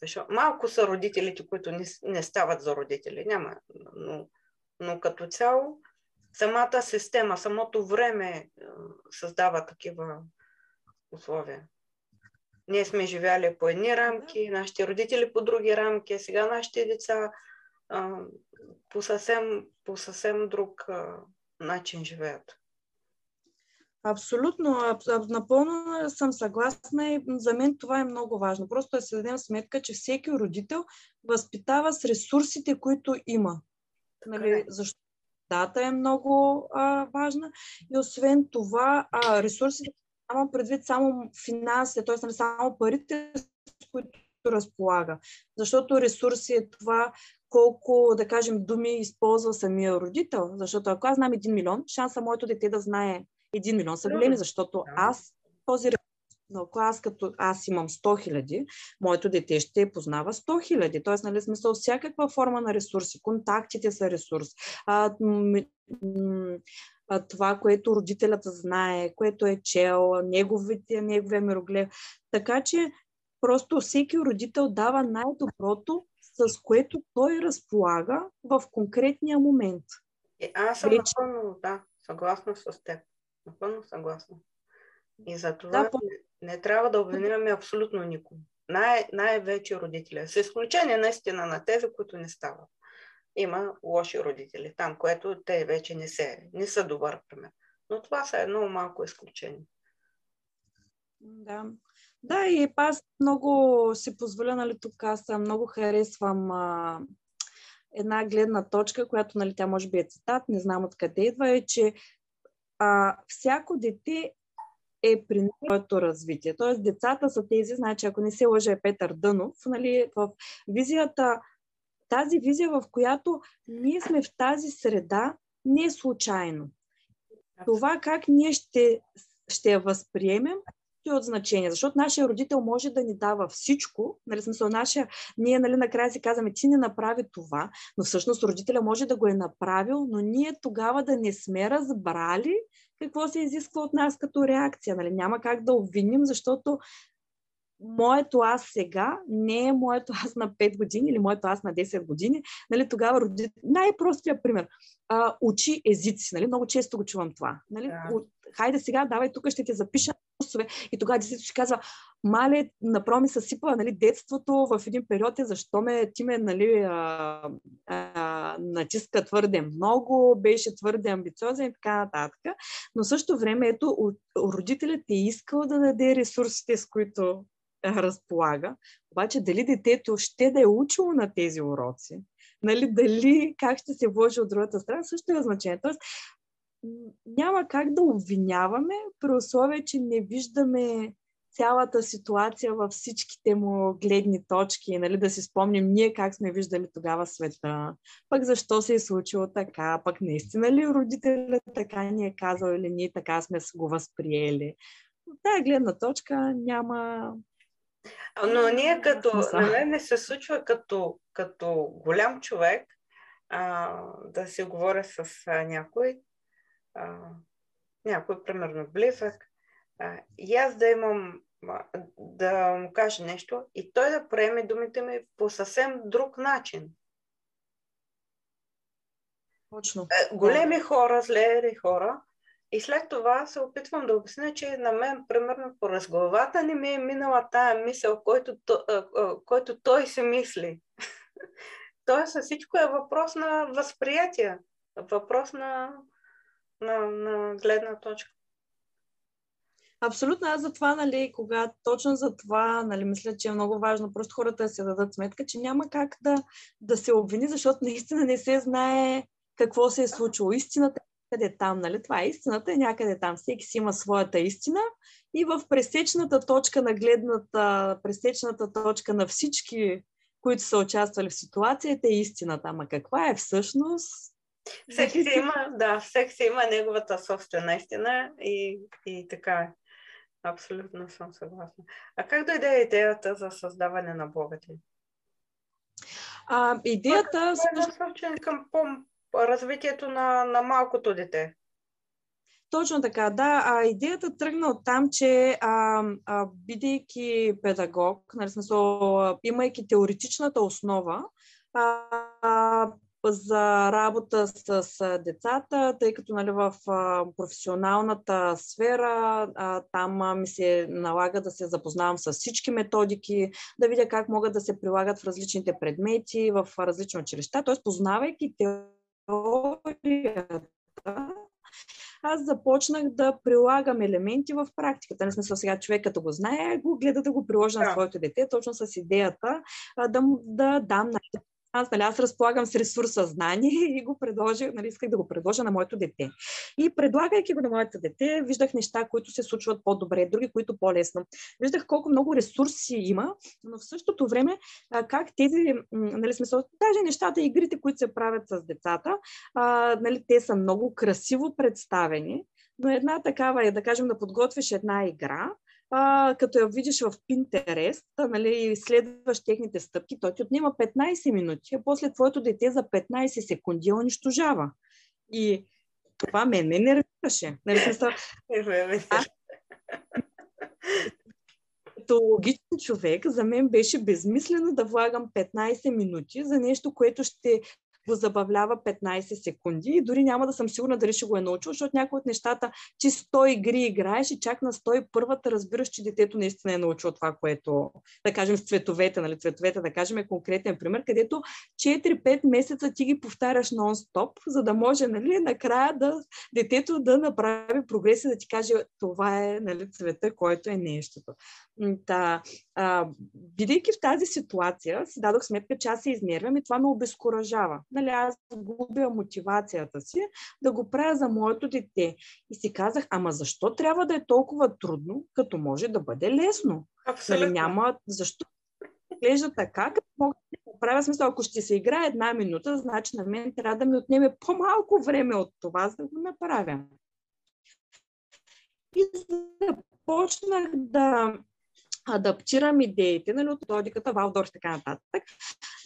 Защо? Малко са родителите, които не, не стават за родители. Няма. Но, но като цяло, самата система, самото време е, създава такива условия. Ние сме живяли по едни рамки, нашите родители по други рамки, сега нашите деца а, по, съвсем, по съвсем друг а, начин живеят. Абсолютно, напълно съм съгласна и за мен това е много важно. Просто да се дадем сметка, че всеки родител възпитава с ресурсите, които има. Нали, е. защото дата е много а, важна и освен това а, ресурсите няма предвид само финансите, т.е. нали, само парите, с които разполага. Защото ресурси е това колко, да кажем, думи използва самия родител. Защото ако аз знам един милион, шанса моето дете да знае един милион са големи, защото аз този но ако аз като аз имам 100 хиляди, моето дете ще познава 100 хиляди. Тоест, нали, смисъл, всякаква форма на ресурси. Контактите са ресурс. А, м- м- а, това, което родителят знае, което е чел, неговите, неговия мироглед. Така че просто всеки родител дава най-доброто, с което той разполага в конкретния момент. Е, аз съм Реч... напълно, да, съгласна с теб. Напълно съгласна. И за това да, по... не, трябва да обвиняваме абсолютно никого. Най- най-вече родителя. С изключение наистина на тези, които не стават. Има лоши родители там, което те вече не, се, не са добър пример. Но това са едно малко изключение. Да. Да, и аз много си позволя, нали, тук аз много харесвам а, една гледна точка, която, нали, тя може би е цитат, не знам откъде идва, е, че а, всяко дете е при своето развитие. Тоест, децата са тези, значи, ако не се лъже Петър Дънов, нали, в визията, тази визия, в която ние сме в тази среда, не е случайно. Това как ние ще, ще я възприемем, е от значение, защото нашия родител може да ни дава всичко, нали, смисъл, нашия, ние нали, накрая си казваме, ти не направи това, но всъщност родителя може да го е направил, но ние тогава да не сме разбрали какво се изисква от нас като реакция. Нали? Няма как да обвиним, защото моето аз сега не е моето аз на 5 години или моето аз на 10 години. Нали, тогава родител... Най-простия пример. А, учи езици. Нали? Много често го чувам това. Нали? Да. Хайде сега, давай, тук ще те запиша курсове. И тогава детето ще казва, мале, направо ми съсипа нали, детството в един период е защо ме, ти ме нали, а, а, натиска твърде много, беше твърде амбициозен и така нататък. Но също време, ето, родителят е искал да даде ресурсите, с които разполага. Обаче дали детето ще да е учило на тези уроци, нали, дали как ще се вложи от другата страна, също е значение. Тоест, няма как да обвиняваме, при условие, че не виждаме цялата ситуация във всичките му гледни точки, нали, да си спомним ние как сме виждали тогава света, пък защо се е случило така, пък наистина ли родителят така ни е казал или ние така сме го възприели. От тази гледна точка няма... Но ние като, на мен не се случва като, като голям човек а, да си говоря с а, някой, а, някой примерно близък, а, и аз да имам да му каже нещо и той да приеме думите ми по съвсем друг начин. Точно. Е, големи хора, злери хора. И след това се опитвам да обясня, че на мен, примерно, по разглавата не ми е минала тая мисъл, който, който той се мисли. Тоест, всичко е въпрос на възприятие, въпрос на, на, на гледна точка. Абсолютно, аз за това, нали, кога точно за това, нали, мисля, че е много важно просто хората да се дадат сметка, че няма как да, да се обвини, защото наистина не се знае какво се е случило. Истината е някъде там, нали? Това е истината, е някъде там. Всеки си има своята истина и в пресечната точка на гледната, пресечната точка на всички, които са участвали в ситуацията, е истината. Ама каква е всъщност? Всеки си има, да, всеки си има неговата собствена истина и, и така е. Абсолютно съм съгласна. А как дойде идеята за създаване на блогът А, идеята... Е насочен към развитието на, на малкото дете. Точно така, да. А, идеята тръгна от там, че а, а, бидейки педагог, нали, смисъл, имайки теоретичната основа, а, за работа с, с децата, тъй като нали, в професионалната сфера а, там ми се налага да се запознавам с всички методики, да видя как могат да се прилагат в различните предмети, в различни училища. Т.е. познавайки теорията, аз започнах да прилагам елементи в практиката. Не смисъл сега човек като го знае, го гледа да го приложи на своето дете, точно с идеята да, да дам аз, нали, аз разполагам с ресурса знание и го предложих, нали, исках да го предложа на моето дете. И предлагайки го на моето дете, виждах неща, които се случват по-добре, други, които по-лесно. Виждах колко много ресурси има, но в същото време как тези, нали, смисъл, даже нещата, игрите, които се правят с децата, нали, те са много красиво представени, но една такава е, да кажем, да подготвиш една игра, а, като я видиш в Pinterest, нали, и следваш техните стъпки, той ти отнема 15 минути, а после твоето дете за 15 секунди унищожава. И това мен не нервираше. Нали, като логичен човек, за мен беше безмислено да влагам 15 минути за нещо, което ще го забавлява 15 секунди и дори няма да съм сигурна дали ще го е научил, защото някои от нещата, че 100 игри играеш и чак на 101-та разбираш, че детето наистина е научило това, което, да кажем, с цветовете, нали, цветовете, да кажем, е конкретен пример, където 4-5 месеца ти ги повтаряш нон-стоп, за да може, нали, накрая да детето да направи прогрес и да ти каже, това е, нали, цвета, който е нещото. Та, а, бидейки в тази ситуация, си дадох сметка, че аз се измервам и това ме обезкуражава нали, аз губя мотивацията си да го правя за моето дете. И си казах, ама защо трябва да е толкова трудно, като може да бъде лесно? Нали, няма, защо изглежда така, като мога да го правя смисъл, ако ще се играе една минута, значи на мен трябва да ми отнеме по-малко време от това, за да го направя. И започнах да адаптирам идеите, нали, от методиката Валдорф и така нататък,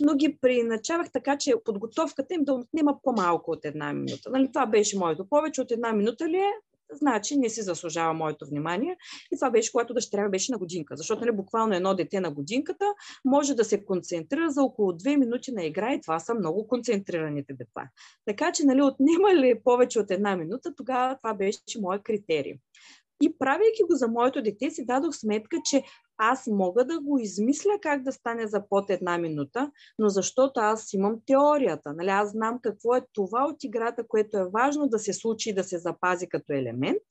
но ги приначавах така, че подготовката им да отнема по-малко от една минута. Нали, това беше моето. Повече от една минута ли е, значи не си заслужава моето внимание. И това беше, когато дъщеря беше на годинка. Защото нали, буквално едно дете на годинката може да се концентрира за около две минути на игра и това са много концентрираните деца. Така че нали, отнема ли повече от една минута, тогава това беше моят критерий. И правейки го за моето дете, си дадох сметка, че аз мога да го измисля как да стане за под една минута, но защото аз имам теорията. Нали? Аз знам какво е това от играта, което е важно да се случи и да се запази като елемент.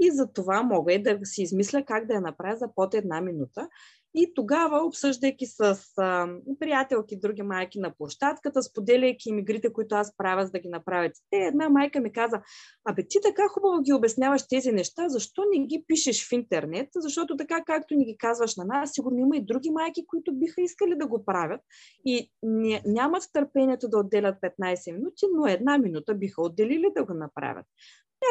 И за това мога и да си измисля как да я направя за под една минута. И тогава, обсъждайки с а, приятелки, други майки на площадката, споделяйки им игрите, които аз правя, за да ги направят те, една майка ми каза, абе ти така хубаво ги обясняваш тези неща, защо не ги пишеш в интернет? Защото така, както ни ги казваш на нас, сигурно има и други майки, които биха искали да го правят и нямат търпението да отделят 15 минути, но една минута биха отделили да го направят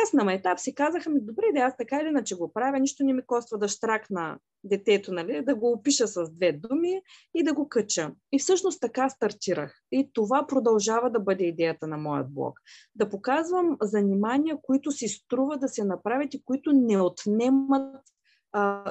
аз на етап си казаха ми, добре, да аз така или иначе го правя, нищо не ми коства да штракна детето, нали, да го опиша с две думи и да го кача. И всъщност така стартирах. И това продължава да бъде идеята на моят блог. Да показвам занимания, които си струва да се направят и които не отнемат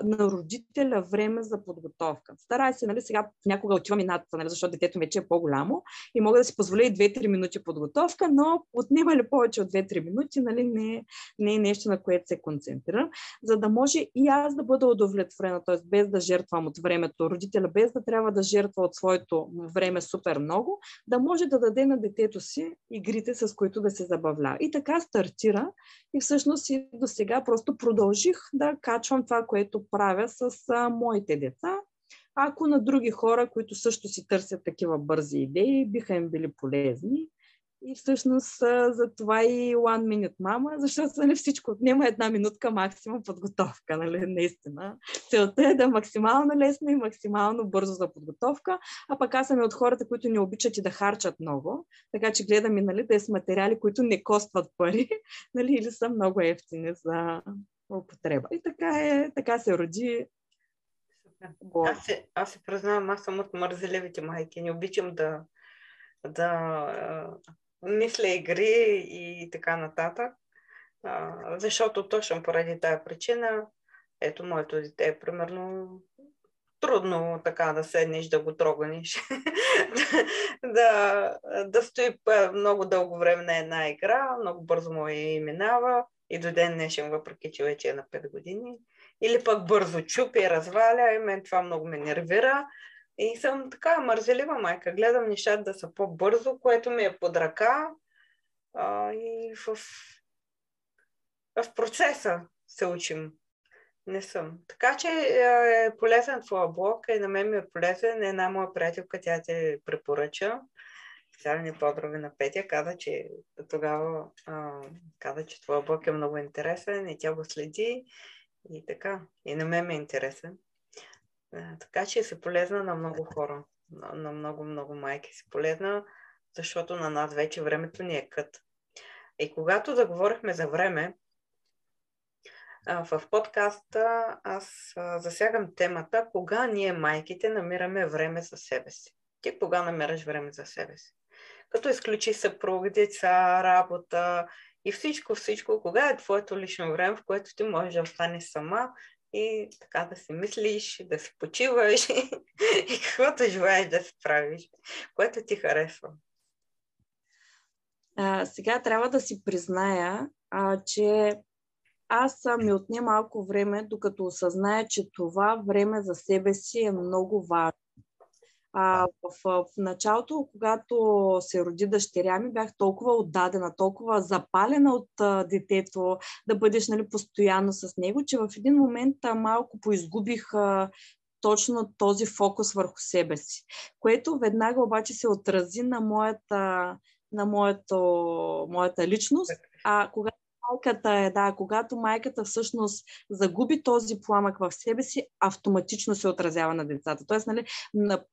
на родителя време за подготовка. Старай се, нали, сега някога отивам и над, нали, защото детето вече е по-голямо и мога да си позволя и 2-3 минути подготовка, но отнема ли повече от 2-3 минути, нали, не, не е нещо, на което се концентрирам, за да може и аз да бъда удовлетворена, т.е. без да жертвам от времето родителя, без да трябва да жертва от своето време супер много, да може да даде на детето си игрите, с които да се забавля. И така стартира и всъщност и до сега просто продължих да качвам това, което правя с а, моите деца. Ако на други хора, които също си търсят такива бързи идеи, биха им били полезни. И всъщност за това и One Minute Mama, защото нали, всичко отнема една минутка максимум подготовка, нали, наистина. Целта е да е максимално лесно и максимално бързо за подготовка, а пък аз съм и от хората, които не обичат и да харчат много, така че гледам и нали, да е с материали, които не костват пари, нали, или са много ефтини за употреба. И така, е, така се роди аз се, аз се признавам, аз съм от мързеливите майки. Не обичам да, да мисля игри и така нататък. А, защото точно поради тази причина, ето моето дете е примерно трудно така да седнеш, да го троганиш, да, да стои много дълго време на една игра, много бързо му и минава и до ден днешен, въпреки че вече е на 5 години. Или пък бързо чупи, разваля и мен това много ме нервира. И съм така мързелива майка. Гледам нещата да са по-бързо, което ми е под ръка. А, и в, в процеса се учим. Не съм. Така че е полезен твоя блог и на мен ми е полезен. Една моя приятелка, тя те препоръча. Специални подроби на Петя каза, че тогава а, каза, че твоя блог е много интересен и тя го следи. И така. И на мен ми е интересен. Е, така че си полезна на много хора, на, на много, много майки си полезна, защото на нас вече времето ни е кът. И когато заговорихме за време, в подкаста аз засягам темата кога ние майките намираме време за себе си. Ти кога намираш време за себе си? Като изключи съпруг, деца, работа и всичко, всичко, кога е твоето лично време, в което ти можеш да останеш сама и така да си мислиш, да си почиваш и каквото желаеш да си правиш, което ти харесва. А, сега трябва да си призная, а, че аз ми отне малко време, докато осъзная, че това време за себе си е много важно. А, в, в началото, когато се роди дъщеря ми, бях толкова отдадена, толкова запалена от а, детето, да бъдеш нали, постоянно с него, че в един момент а, малко поизгубих а, точно този фокус върху себе си, което веднага обаче се отрази на моята, на моето, моята личност. А когато майката е, да, когато майката всъщност загуби този пламък в себе си, автоматично се отразява на децата. Тоест, нали,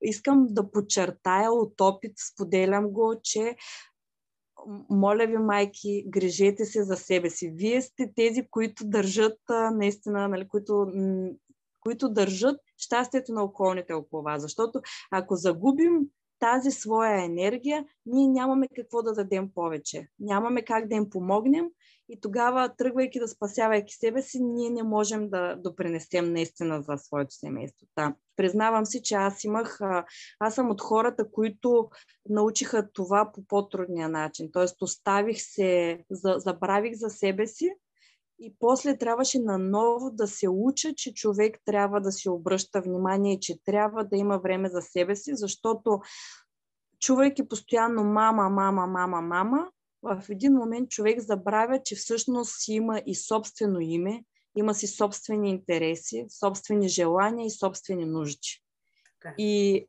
искам да подчертая от опит, споделям го, че моля ви, майки, грижете се за себе си. Вие сте тези, които държат, наистина, нали, които, които държат щастието на околните около вас. Защото ако загубим тази своя енергия, ние нямаме какво да дадем повече. Нямаме как да им помогнем и тогава, тръгвайки да спасявайки себе си, ние не можем да допринесем наистина за своето семейство. Да. Признавам си, че аз имах, аз съм от хората, които научиха това по по-трудния начин. Тоест, оставих се, забравих за себе си и после трябваше наново да се уча, че човек трябва да си обръща внимание, че трябва да има време за себе си, защото чувайки постоянно мама, мама, мама, мама, в един момент човек забравя, че всъщност си има и собствено име, има си собствени интереси, собствени желания и собствени нужди. Okay. И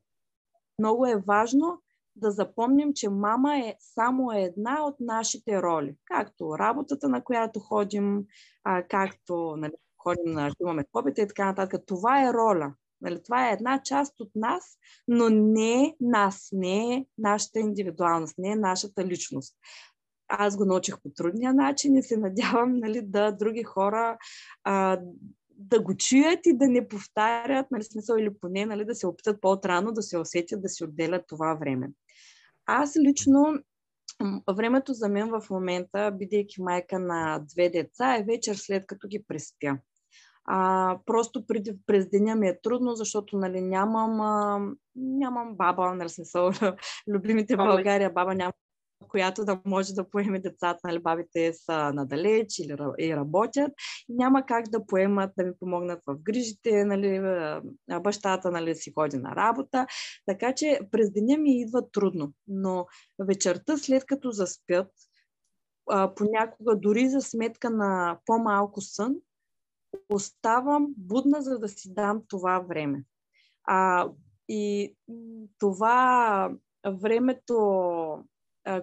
много е важно да запомним, че мама е само една от нашите роли. Както работата, на която ходим, а, както нали, ходим на имаме хобита и така нататък. Това е роля. Нали, това е една част от нас, но не е нас, не е нашата индивидуалност, не е нашата личност. Аз го научих по трудния начин и се надявам нали, да други хора а, да го чуят и да не повтарят, нали, смисъл или поне нали, да се опитат по-отрано да се усетят, да си отделят това време. Аз лично времето за мен в момента, бидейки майка на две деца, е вечер след като ги преспя. А, просто преди, през деня ми е трудно, защото нали, нямам, а, нямам баба, нали, смисъл, любимите в България баба няма която да може да поеме децата, нали, бабите са надалеч или и работят, няма как да поемат, да ми помогнат в грижите, нали, бащата нали, си ходи на работа, така че през деня ми идва трудно, но вечерта след като заспят, понякога дори за сметка на по-малко сън, оставам будна, за да си дам това време. А, и това времето,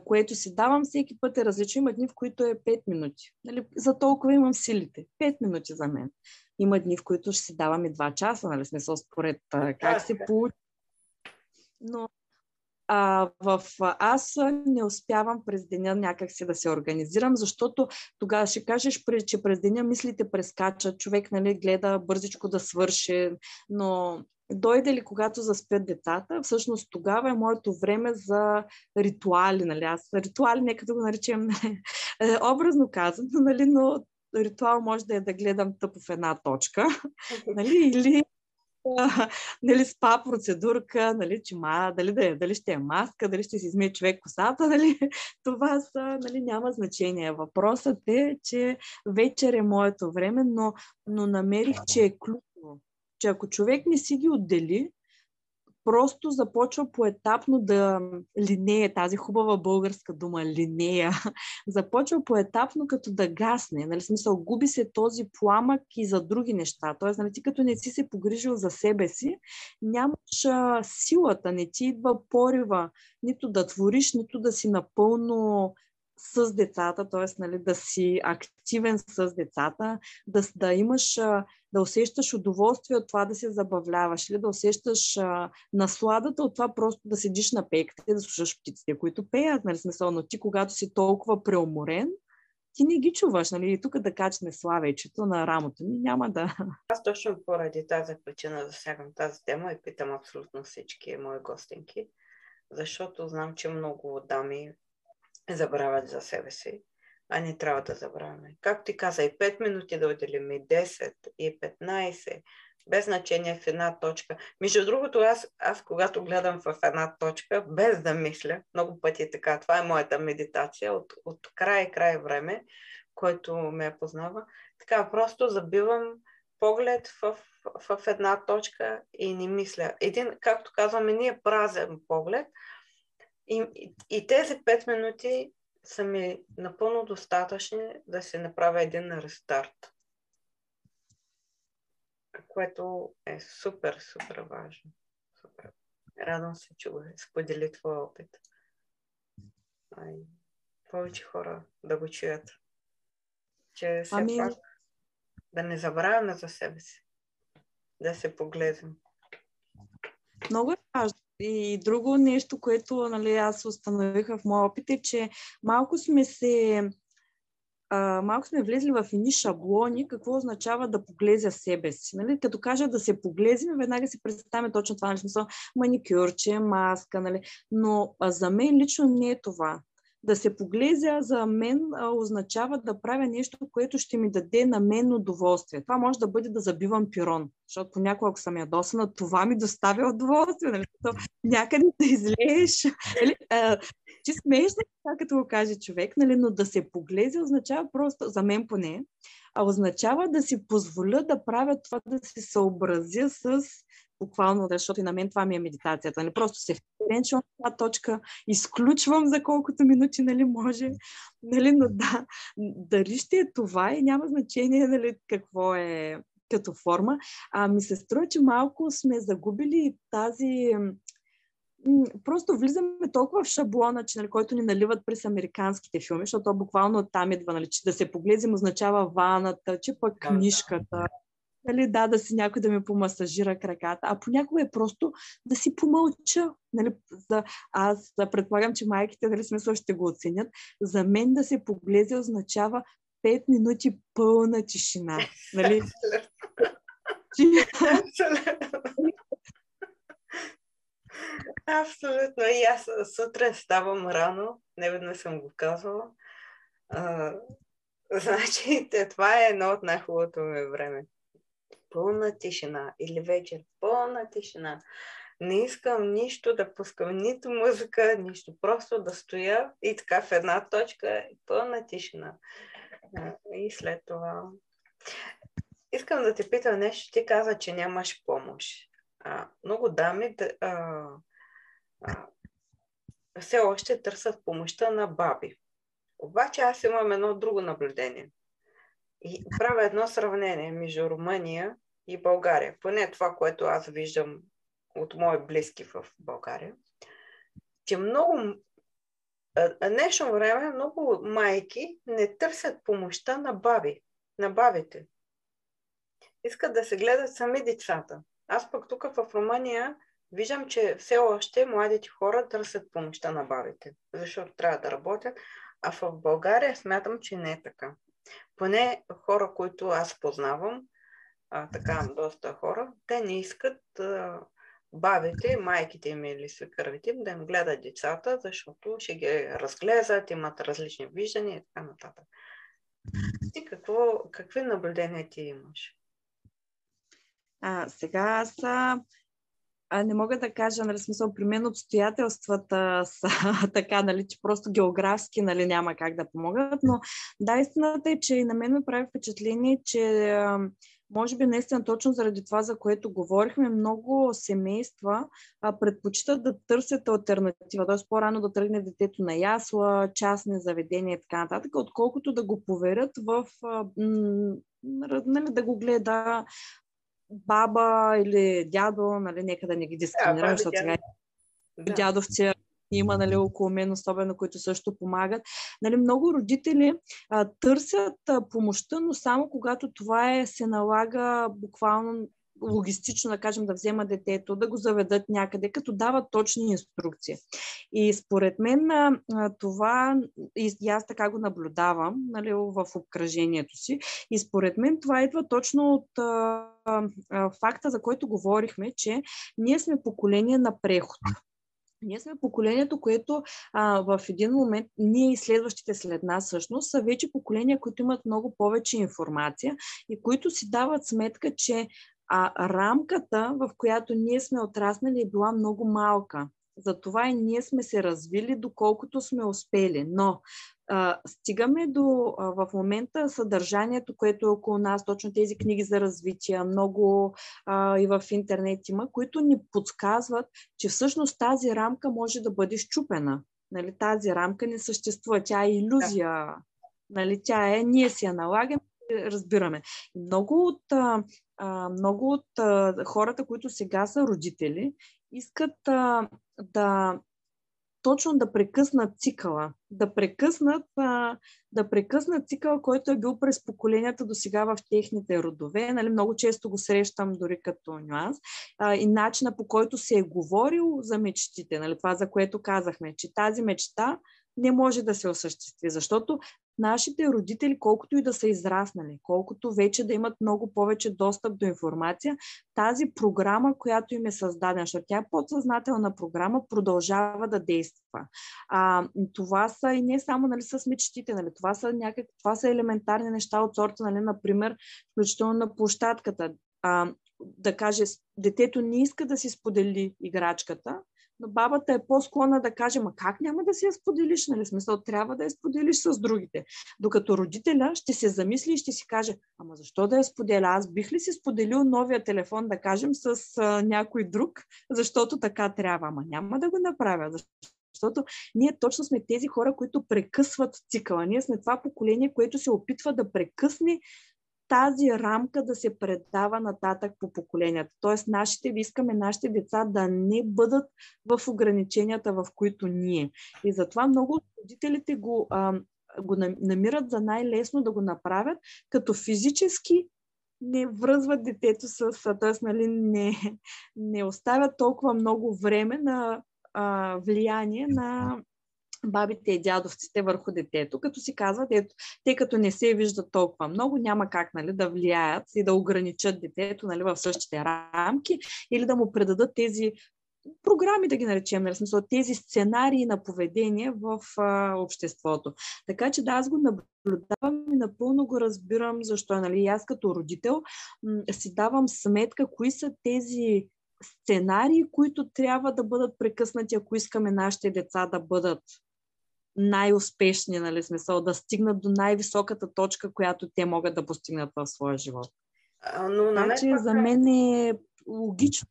което си давам всеки път е различно. Има дни, в които е 5 минути. Нали? За толкова имам силите. 5 минути за мен. Има дни, в които ще си давам и 2 часа, нали? смисъл според как се получи. Но а, в, аз не успявам през деня някак си да се организирам, защото тогава ще кажеш, че през деня мислите прескачат, човек нали, гледа бързичко да свърши, но дойде ли когато заспят децата, всъщност тогава е моето време за ритуали. Нали? Аз ритуали, нека да го наречем нали? образно казано, нали? но ритуал може да е да гледам тъпо в една точка, нали? или нали, спа процедурка, нали, че ма, дали, да е, дали ще е маска, дали ще си измие човек косата, нали, това са, нали, няма значение. Въпросът е, че вечер е моето време, но, но намерих, че е ключово че ако човек не си ги отдели, просто започва поетапно да линея, тази хубава българска дума, линея, започва поетапно като да гасне. Нали, смисъл, губи се този пламък и за други неща. Тоест, нали, ти като не си се погрижил за себе си, нямаш а, силата, не ти идва порива, нито да твориш, нито да си напълно с децата, т.е. Нали, да си активен с децата, да, да имаш, да усещаш удоволствие от това да се забавляваш или да усещаш а, насладата от това просто да седиш на пейката и да слушаш птиците, които пеят, нали, смисъл, но ти когато си толкова преуморен, ти не ги чуваш, нали, и тук да качне славейчето на рамото ми, няма да... Аз точно поради тази причина засягам тази тема и питам абсолютно всички мои гостинки, защото знам, че много дами забравят за себе си, а не трябва да забравяме. Както ти каза, и 5 минути да отделим, и 10, и 15, без значение в една точка. Между другото, аз, аз когато гледам в една точка, без да мисля, много пъти е така, това е моята медитация от, от край край време, който ме познава, така просто забивам поглед в, в, в една точка и не мисля. Един, както казваме, ние празен поглед, и, и, и тези 5 минути са ми напълно достатъчни да се направя един рестарт. Което е супер, супер важно. Супер. Радвам се, че го сподели твоя опит. Ай, повече хора да го чуят. Че все ами... пак да не забравяме за себе си. Да се погледнем. Много е важно и друго нещо, което нали, аз установих в моя опит е, че малко сме се а, малко сме влезли в едни шаблони, какво означава да поглезя себе си. Нали? Като кажа да се поглезим, веднага си представяме точно това, нали? маникюрче, маска, нали? но а, за мен лично не е това да се поглезя за мен а, означава да правя нещо, което ще ми даде на мен удоволствие. Това може да бъде да забивам пирон, защото понякога, ако съм ядосана, това ми доставя удоволствие. Нали? Някъде да излееш. Нали? А, че смешно така, като го каже човек, нали? но да се поглезе означава просто, за мен поне, а означава да си позволя да правя това, да се съобразя с буквално, защото и на мен това ми е медитацията. Нали? Просто се впренчвам в тази точка, изключвам за колкото минути нали, може, нали? но да, дали ще е това и няма значение нали, какво е като форма. А ми се струва, че малко сме загубили тази просто влизаме толкова в шаблона, че, нали, който ни наливат през американските филми, защото буквално там идва, нали, че да се поглезим означава ваната, че пък книжката, нали, да, да си някой да ми помасажира краката, а понякога е просто да си помълча. Нали, за, аз предполагам, че майките, нали, смисъл ще го оценят. За мен да се поглезе означава 5 минути пълна тишина. Нали? Абсолютно. И аз сутрин ставам рано, не веднъж съм го казвала. А, значи, това е едно от най-хубавото ми време. Пълна тишина. Или вечер пълна тишина. Не искам нищо да пускам, нито музика, нищо. Просто да стоя и така в една точка, пълна тишина. И след това... Искам да те питам нещо. Ти каза, че нямаш помощ. А, много дами а, а, все още търсят помощта на баби. Обаче аз имам едно друго наблюдение. И правя едно сравнение между Румъния и България. Поне това, което аз виждам от мои близки в България. Че много днешно време много майки не търсят помощта на баби, на бабите. Искат да се гледат сами децата. Аз пък тук в Румъния виждам, че все още младите хора търсят помощта на бабите, защото трябва да работят, а в България смятам, че не е така. Поне хора, които аз познавам, а, така доста хора, те не искат а, бабите, майките им или свекървите им да им гледат децата, защото ще ги разглезат, имат различни виждания и така нататък. Ти какво, какви наблюдения ти имаш? А, сега аз а, не мога да кажа, нали, смисъл, при мен обстоятелствата са така, нали, че просто географски нали, няма как да помогат, но да, истината е, че и на мен ме прави впечатление, че може би наистина точно заради това, за което говорихме, много семейства а, предпочитат да търсят альтернатива, т.е. по-рано да тръгне детето на ясла, частни заведения и така нататък, отколкото да го поверят в а, м- нали, да го гледа баба или дядо, нали, нека да не ги дискриминирам, защото сега да. дядовци има нали, около мен, особено които също помагат. Нали, много родители а, търсят а, помощта, но само когато това е, се налага буквално логистично, да кажем, да взема детето, да го заведат някъде, като дават точни инструкции. И според мен това, и аз така го наблюдавам нали, в обкръжението си, и според мен това идва точно от факта, за който говорихме, че ние сме поколение на преход. Ние сме поколението, което а, в един момент, ние и следващите след нас всъщност, са вече поколения, които имат много повече информация и които си дават сметка, че а рамката, в която ние сме отраснали, е била много малка. Затова и ние сме се развили, доколкото сме успели. Но а, стигаме до а, в момента съдържанието, което е около нас, точно тези книги за развитие, много а, и в интернет има, които ни подсказват, че всъщност тази рамка може да бъде щупена. Нали, тази рамка не съществува, тя е иллюзия. Да. Нали, тя е, ние си я налагаме, разбираме. Много от а, много от а, хората, които сега са родители, искат а, да точно да прекъснат цикъла. Да прекъснат, а, да прекъснат цикъла, който е бил през поколенията до сега в техните родове. Нали, много често го срещам дори като нюанс. А, и начина по който се е говорил за мечтите. Нали, това, за което казахме, че тази мечта не може да се осъществи, защото нашите родители, колкото и да са израснали, колкото вече да имат много повече достъп до информация, тази програма, която им е създадена, защото тя е подсъзнателна програма, продължава да действа. А, това са и не само нали, с мечтите, нали, това, са някак, това са елементарни неща от сорта, нали, например, включително на площадката. А, да каже, детето не иска да си сподели играчката, но бабата е по-склонна да каже, ма как няма да си я споделиш, нали? Смисъл, трябва да я споделиш с другите. Докато родителя ще се замисли и ще си каже, ама защо да я споделя? Аз бих ли си споделил новия телефон, да кажем, с а, някой друг, защото така трябва? Ама няма да го направя, защото ние точно сме тези хора, които прекъсват цикъла. Ние сме това поколение, което се опитва да прекъсне тази рамка да се предава нататък по поколенията. Тоест, нашите, ви искаме нашите деца да не бъдат в ограниченията, в които ние. И затова много от родителите го, а, го намират за най-лесно да го направят, като физически не връзват детето с, т.е. Нали, не, не оставят толкова много време на а, влияние на бабите и дядовците върху детето, като си казват, ето, те като не се виждат толкова много, няма как нали, да влияят и да ограничат детето нали, в същите рамки или да му предадат тези програми, да ги наречем, нали, смисъл, тези сценарии на поведение в а, обществото. Така че да, аз го наблюдавам и напълно го разбирам защо. Нали, аз като родител м- си давам сметка кои са тези сценарии, които трябва да бъдат прекъснати, ако искаме нашите деца да бъдат най-успешни, нали, смисъл, да стигнат до най-високата точка, която те могат да постигнат в своя живот. А, но на значи, за мен е логично.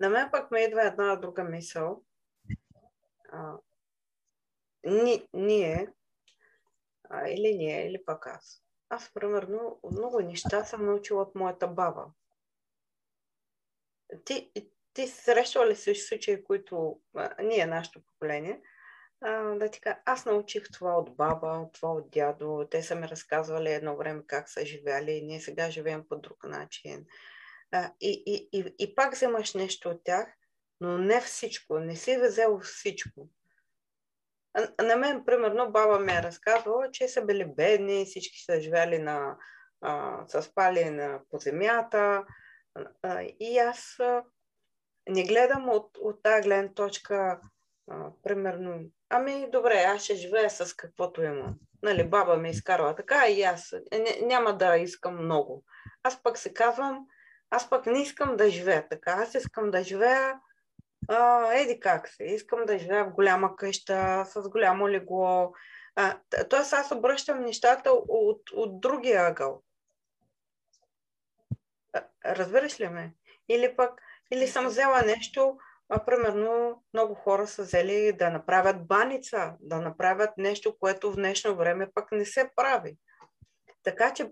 На мен пък ме идва една друга мисъл. А, ни, ние, а, или ние, или пък аз. Аз, примерно, много неща съм научила от моята баба. Ти, ти срещала ли си случаи, които а, ние, нашето поколение, да ти кажа, аз научих това от баба, това от дядо. Те са ми разказвали едно време как са живяли. Ние сега живеем по друг начин. А, и, и, и, и пак вземаш нещо от тях, но не всичко. Не си взел всичко. На мен, примерно, баба ми е разказвала, че са били бедни, всички са живяли на, а, са спали на, по земята. А, и аз а, не гледам от, от тази гледна точка, а, примерно, Ами, добре, аз ще живея с каквото имам. Нали, баба ми изкарва така и аз. Н- няма да искам много. Аз пък се казвам, аз пък не искам да живея така. Аз искам да живея а, еди как се. Искам да живея в голяма къща, с голямо легло. Тоест аз обръщам нещата от, от другия ъгъл. Разбираш ли ме? Или пък, или съм взела нещо, а, примерно, много хора са взели да направят баница, да направят нещо, което в днешно време пък не се прави. Така че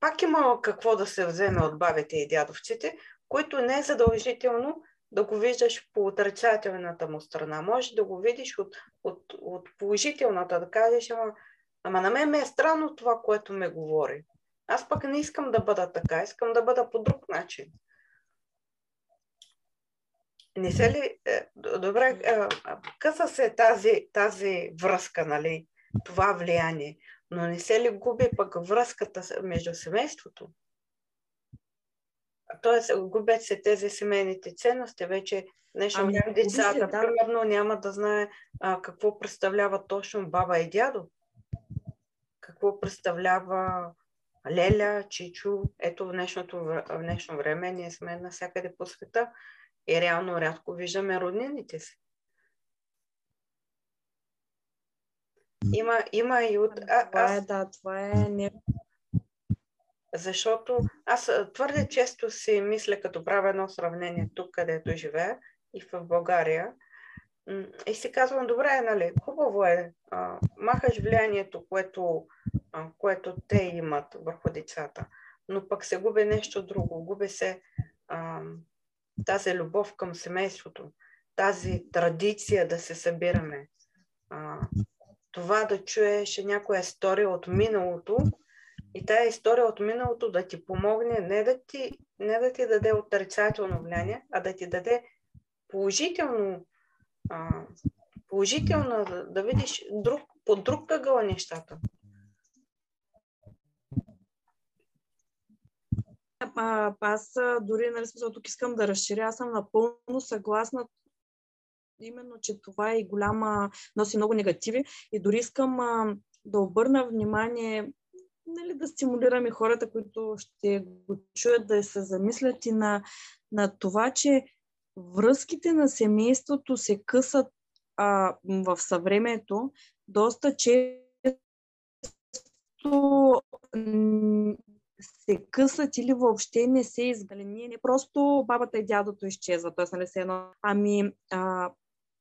пак има какво да се вземе от бабите и дядовците, които не е задължително да го виждаш по отрицателната му страна. Може да го видиш от, от, от положителната, да кажеш, ама, ама на мен ме е странно това, което ме говори. Аз пък не искам да бъда така, искам да бъда по друг начин не се ли... Е, добре, е, къса се тази, тази връзка, нали? Това влияние. Но не се ли губи пък връзката между семейството? Тоест, губят се тези семейните ценности. Вече нещо ами, децата, се, да. примерно, няма да знае а, какво представлява точно баба и дядо. Какво представлява Леля, Чичо. Ето в днешното, в днешно време ние сме навсякъде по света и реално рядко виждаме роднините си. Има, има и от... А, това е, да, това е не... Защото аз твърде често си мисля, като правя едно сравнение тук, където живея и в България, и си казвам, добре, нали, хубаво е, а, махаш влиянието, което, а, което те имат върху децата, но пък се губи нещо друго, губи се а, тази любов към семейството, тази традиция да се събираме, а, това да чуеш някоя история от миналото и тази история от миналото да ти помогне не да ти, не да ти даде отрицателно влияние, а да ти даде положително, а, положително да, да видиш друг, по друг ъгъл нещата. А, аз дори, нали, смисъл, тук искам да разширя, аз съм напълно съгласна именно, че това е и голяма, носи много негативи. И дори искам а, да обърна внимание нали, да стимулираме хората, които ще го чуят, да се замислят и на, на това, че връзките на семейството се късат а, в съвремето доста често се късат или въобще не се изгали. Ние не просто бабата и дядото изчезват, т.е. нали се едно. Ами, а,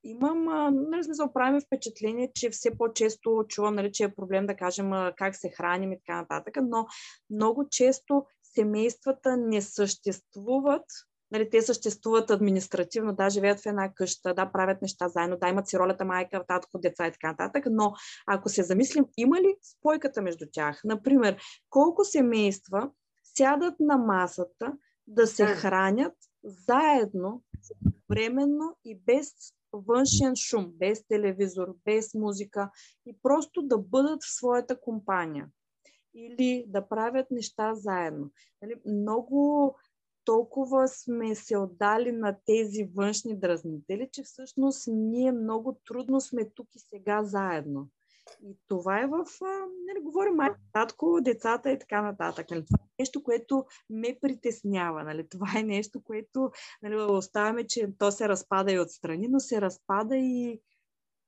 имам, а, нали, смисъл, правим впечатление, че все по-често чувам, нали, че е проблем да кажем как се храним и така нататък, но много често семействата не съществуват Нали, те съществуват административно, да, живеят в една къща, да, правят неща заедно, да, имат си ролята майка, татко, деца и така нататък, но ако се замислим, има ли спойката между тях? Например, колко семейства сядат на масата да се хранят заедно, временно и без външен шум, без телевизор, без музика и просто да бъдат в своята компания или да правят неща заедно. Нали, много толкова сме се отдали на тези външни дразнители, че всъщност ние много трудно сме тук и сега заедно. И това е в, нали, говорим майка, татко, децата и така нататък. Нали, това е нещо, което ме притеснява. Нали, това е нещо, което нали, оставяме, че то се разпада и отстрани, но се разпада и,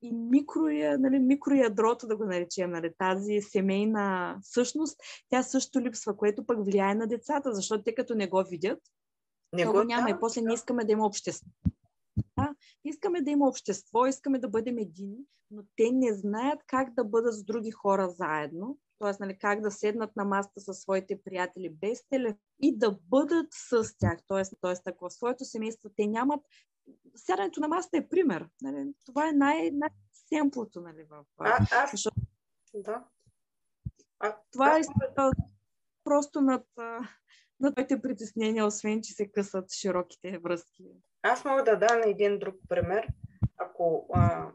и микроя, нали, микроядрото, да го наречем, нали, тази семейна същност, тя също липсва, което пък влияе на децата, защото те като не го видят, не го няма да, и после да. не искаме да има общество. Да, искаме да има общество, искаме да бъдем едини, но те не знаят как да бъдат с други хора заедно, т.е. Нали, как да седнат на масата със своите приятели без телефон и да бъдат с тях. Т.е. т.е. в своето семейство те нямат сядането на масата е пример. Нали? Това е най- семплото нали, в... А, аз... Защото... Да. А, това да. е просто над, над твоите притеснения, освен, че се късат широките връзки. Аз мога да дам един друг пример. Ако а,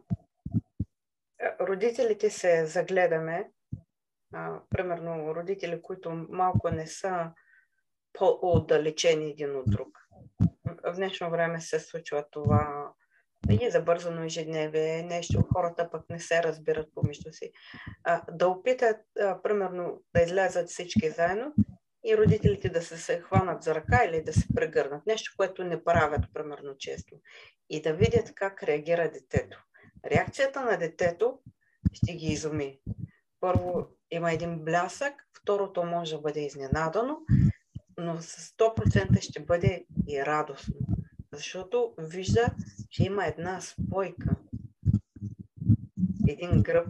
родителите се загледаме, а, примерно родители, които малко не са по-отдалечени един от друг, в днешно време се случва това и забързано ежедневие, нещо, хората пък не се разбират помежду си. А, да опитат, а, примерно, да излязат всички заедно и родителите да се, се хванат за ръка или да се прегърнат. Нещо, което не правят, примерно, често. И да видят как реагира детето. Реакцията на детето ще ги изуми. Първо има един блясък, второто може да бъде изненадано, но с 100% ще бъде и радостно. Защото вижда, че има една спойка. Един гръб.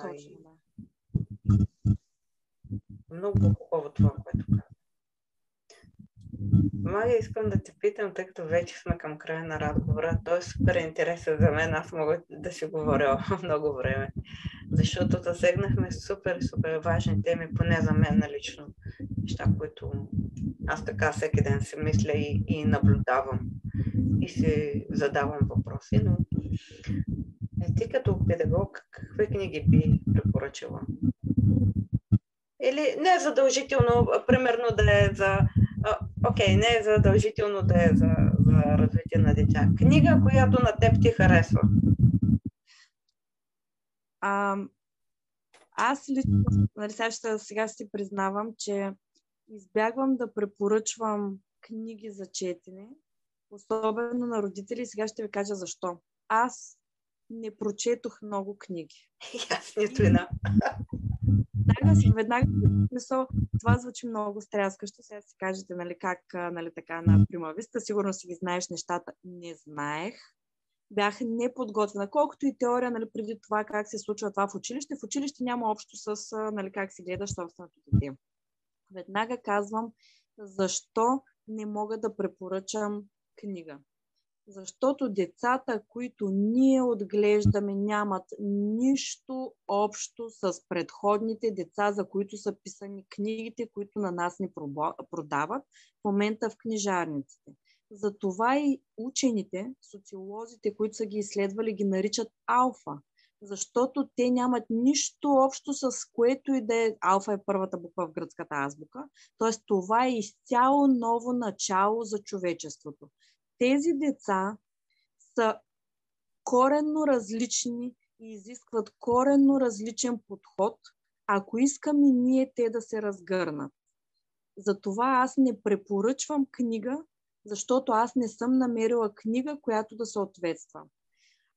Точно, да. Много хубаво това, което казва. Магия, искам да те питам, тъй като вече сме към края на разговора. Той е супер интересен за мен. Аз мога да си говоря много време. Защото засегнахме супер, супер важни теми, поне за мен налично. Неща, които аз така всеки ден си мисля и, и наблюдавам. И си задавам въпроси. Но е, ти като педагог, какви книги би препоръчала? Или не е задължително, примерно да е за Окей, okay, не е задължително да е за, за развитие на деца. Книга, която на теб ти харесва. А, аз лично, нали, сега, сега си признавам, че избягвам да препоръчвам книги за четене, особено на родители. Сега ще ви кажа защо. Аз не прочетох много книги. Аз нито една веднага веднага смисъл, това звучи много стряскащо. Сега си кажете, нали, как, нали, така на примависта, сигурно си ги знаеш нещата. Не знаех. Бях неподготвена. Колкото и теория, нали, преди това как се случва това в училище, в училище няма общо с, нали, как си гледаш собственото дете. Веднага казвам, защо не мога да препоръчам книга. Защото децата, които ние отглеждаме, нямат нищо общо с предходните деца, за които са писани книгите, които на нас ни продават в момента в книжарниците. Затова и учените, социолозите, които са ги изследвали, ги наричат алфа, защото те нямат нищо общо с което и да е. Алфа е първата буква в гръцката азбука. Т.е. това е изцяло ново начало за човечеството тези деца са коренно различни и изискват коренно различен подход, ако искаме ние те да се разгърнат. Затова аз не препоръчвам книга, защото аз не съм намерила книга, която да съответства.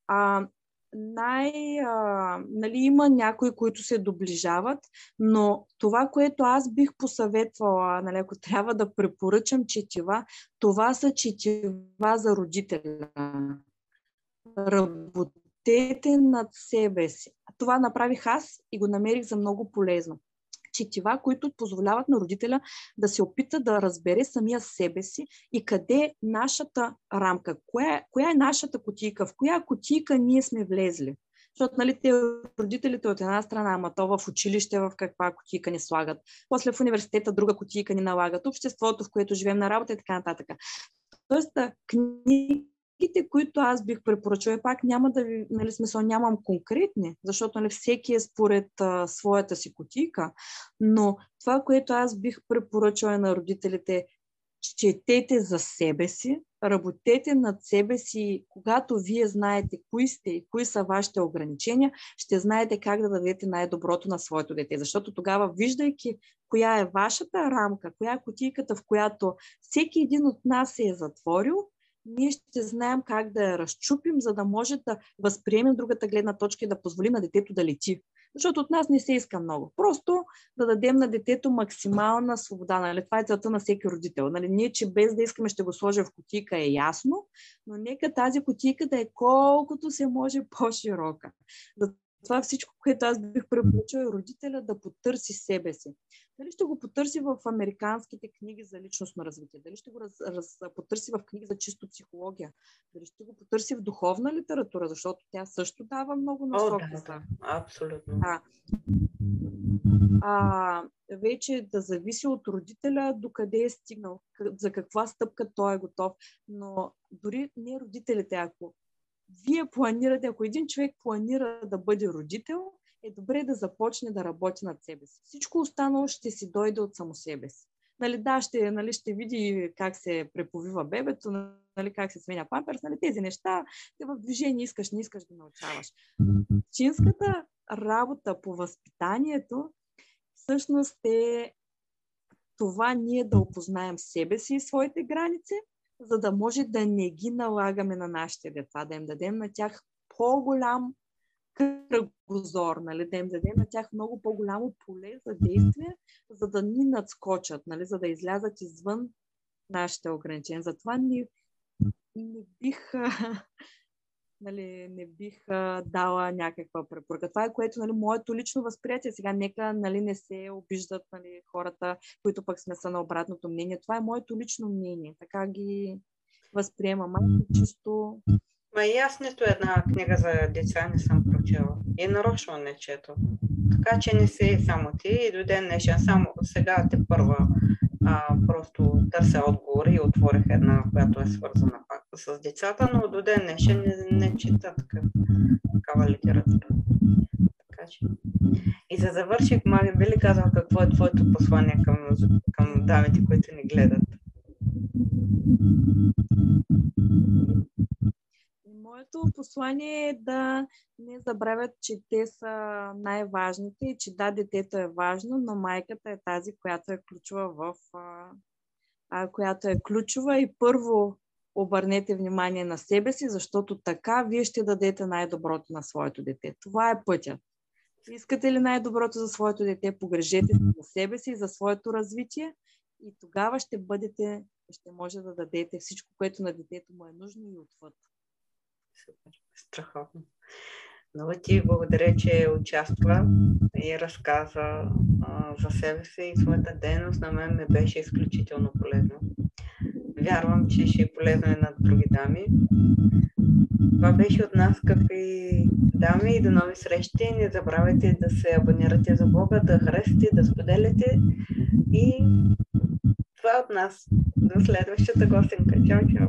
А, най, а, нали, има някои, които се доближават, но това, което аз бих посъветвала, нали, ако трябва да препоръчам четива, това са четива за родителя. Работете над себе си. Това направих аз и го намерих за много полезно четива, които позволяват на родителя да се опита да разбере самия себе си и къде е нашата рамка, коя, коя е нашата котийка, в коя котийка ние сме влезли. Защото нали, те родителите от една страна, ама то в училище в каква котийка ни слагат. После в университета друга котийка ни налагат. Обществото, в което живеем на работа и така нататък. Тоест, книги Книгите, които аз бих препоръчала, пак няма да ви, нали, смисъл, нямам конкретни, защото нали, всеки е според а, своята си котика, но това, което аз бих препоръчала на родителите, четете за себе си, работете над себе си, когато вие знаете кои сте и кои са вашите ограничения, ще знаете как да дадете най-доброто на своето дете. Защото тогава, виждайки коя е вашата рамка, коя е котийката, в която всеки един от нас се е затворил, ние ще знаем как да я разчупим, за да може да възприемем другата гледна точка и да позволим на детето да лети. Защото от нас не се иска много. Просто да дадем на детето максимална свобода. Нали? Това е целта на всеки родител. Нали? Ние, че без да искаме ще го сложим в котика е ясно, но нека тази котика да е колкото се може по-широка. Това всичко, което аз бих препоръчал е родителя да потърси себе си. Дали ще го потърси в американските книги за личностно развитие, дали ще го раз, раз, потърси в книги за чисто психология, дали ще го потърси в духовна литература, защото тя също дава много насоки. О, да, да, абсолютно. Да. А, вече да зависи от родителя до къде е стигнал, за каква стъпка той е готов. Но дори не родителите, ако вие планирате, ако един човек планира да бъде родител, е добре да започне да работи над себе си. Всичко останало ще си дойде от само себе си. Нали, да, ще, нали, ще види как се преповива бебето, нали, как се сменя памперс, нали, тези неща, те в движение искаш, не искаш да научаваш. Чинската работа по възпитанието всъщност е това ние да опознаем себе си и своите граници, за да може да не ги налагаме на нашите деца, да им дадем на тях по-голям кръгозор, нали, да им дадем на тях много по-голямо поле за действие, за да ни надскочат, нали, за да излязат извън нашите ограничения. Затова не, не бих нали, не бих а, дала някаква препоръка. Това е което нали, моето лично възприятие. Сега нека нали, не се обиждат нали, хората, които пък сме са на обратното мнение. Това е моето лично мнение. Така ги възприемам. Малко чисто Ма и аз нито една книга за деца не съм прочела. И нарочно не чето. Така че не си само ти и до ден днешен. Само сега те първа а, просто търся отговори и отворих една, която е свързана пак с децата, но до ден днешен не, не чета такъв, такава литература. Така че. И за завърших, Маги, би ли казал какво е твоето послание към, към дамите, които ни гледат? Моето послание е да не забравят, че те са най-важните и че да, детето е важно, но майката е тази, която е ключова в която е ключова и първо обърнете внимание на себе си, защото така вие ще дадете най-доброто на своето дете. Това е пътят. Искате ли най-доброто за своето дете, погрежете се за себе си и за своето развитие и тогава ще бъдете, ще може да дадете всичко, което на детето му е нужно и отвъд. Супер. Страхотно. Много ти благодаря, че участва и разказа а, за себе си и своята дейност. На мен ме беше изключително полезно. Вярвам, че ще е полезно и на други дами. Това беше от нас, скъпи дами и до нови срещи. Не забравяйте да се абонирате за блога, да харесате, да споделяте и това е от нас. До следващата гостенка. Чао, чао!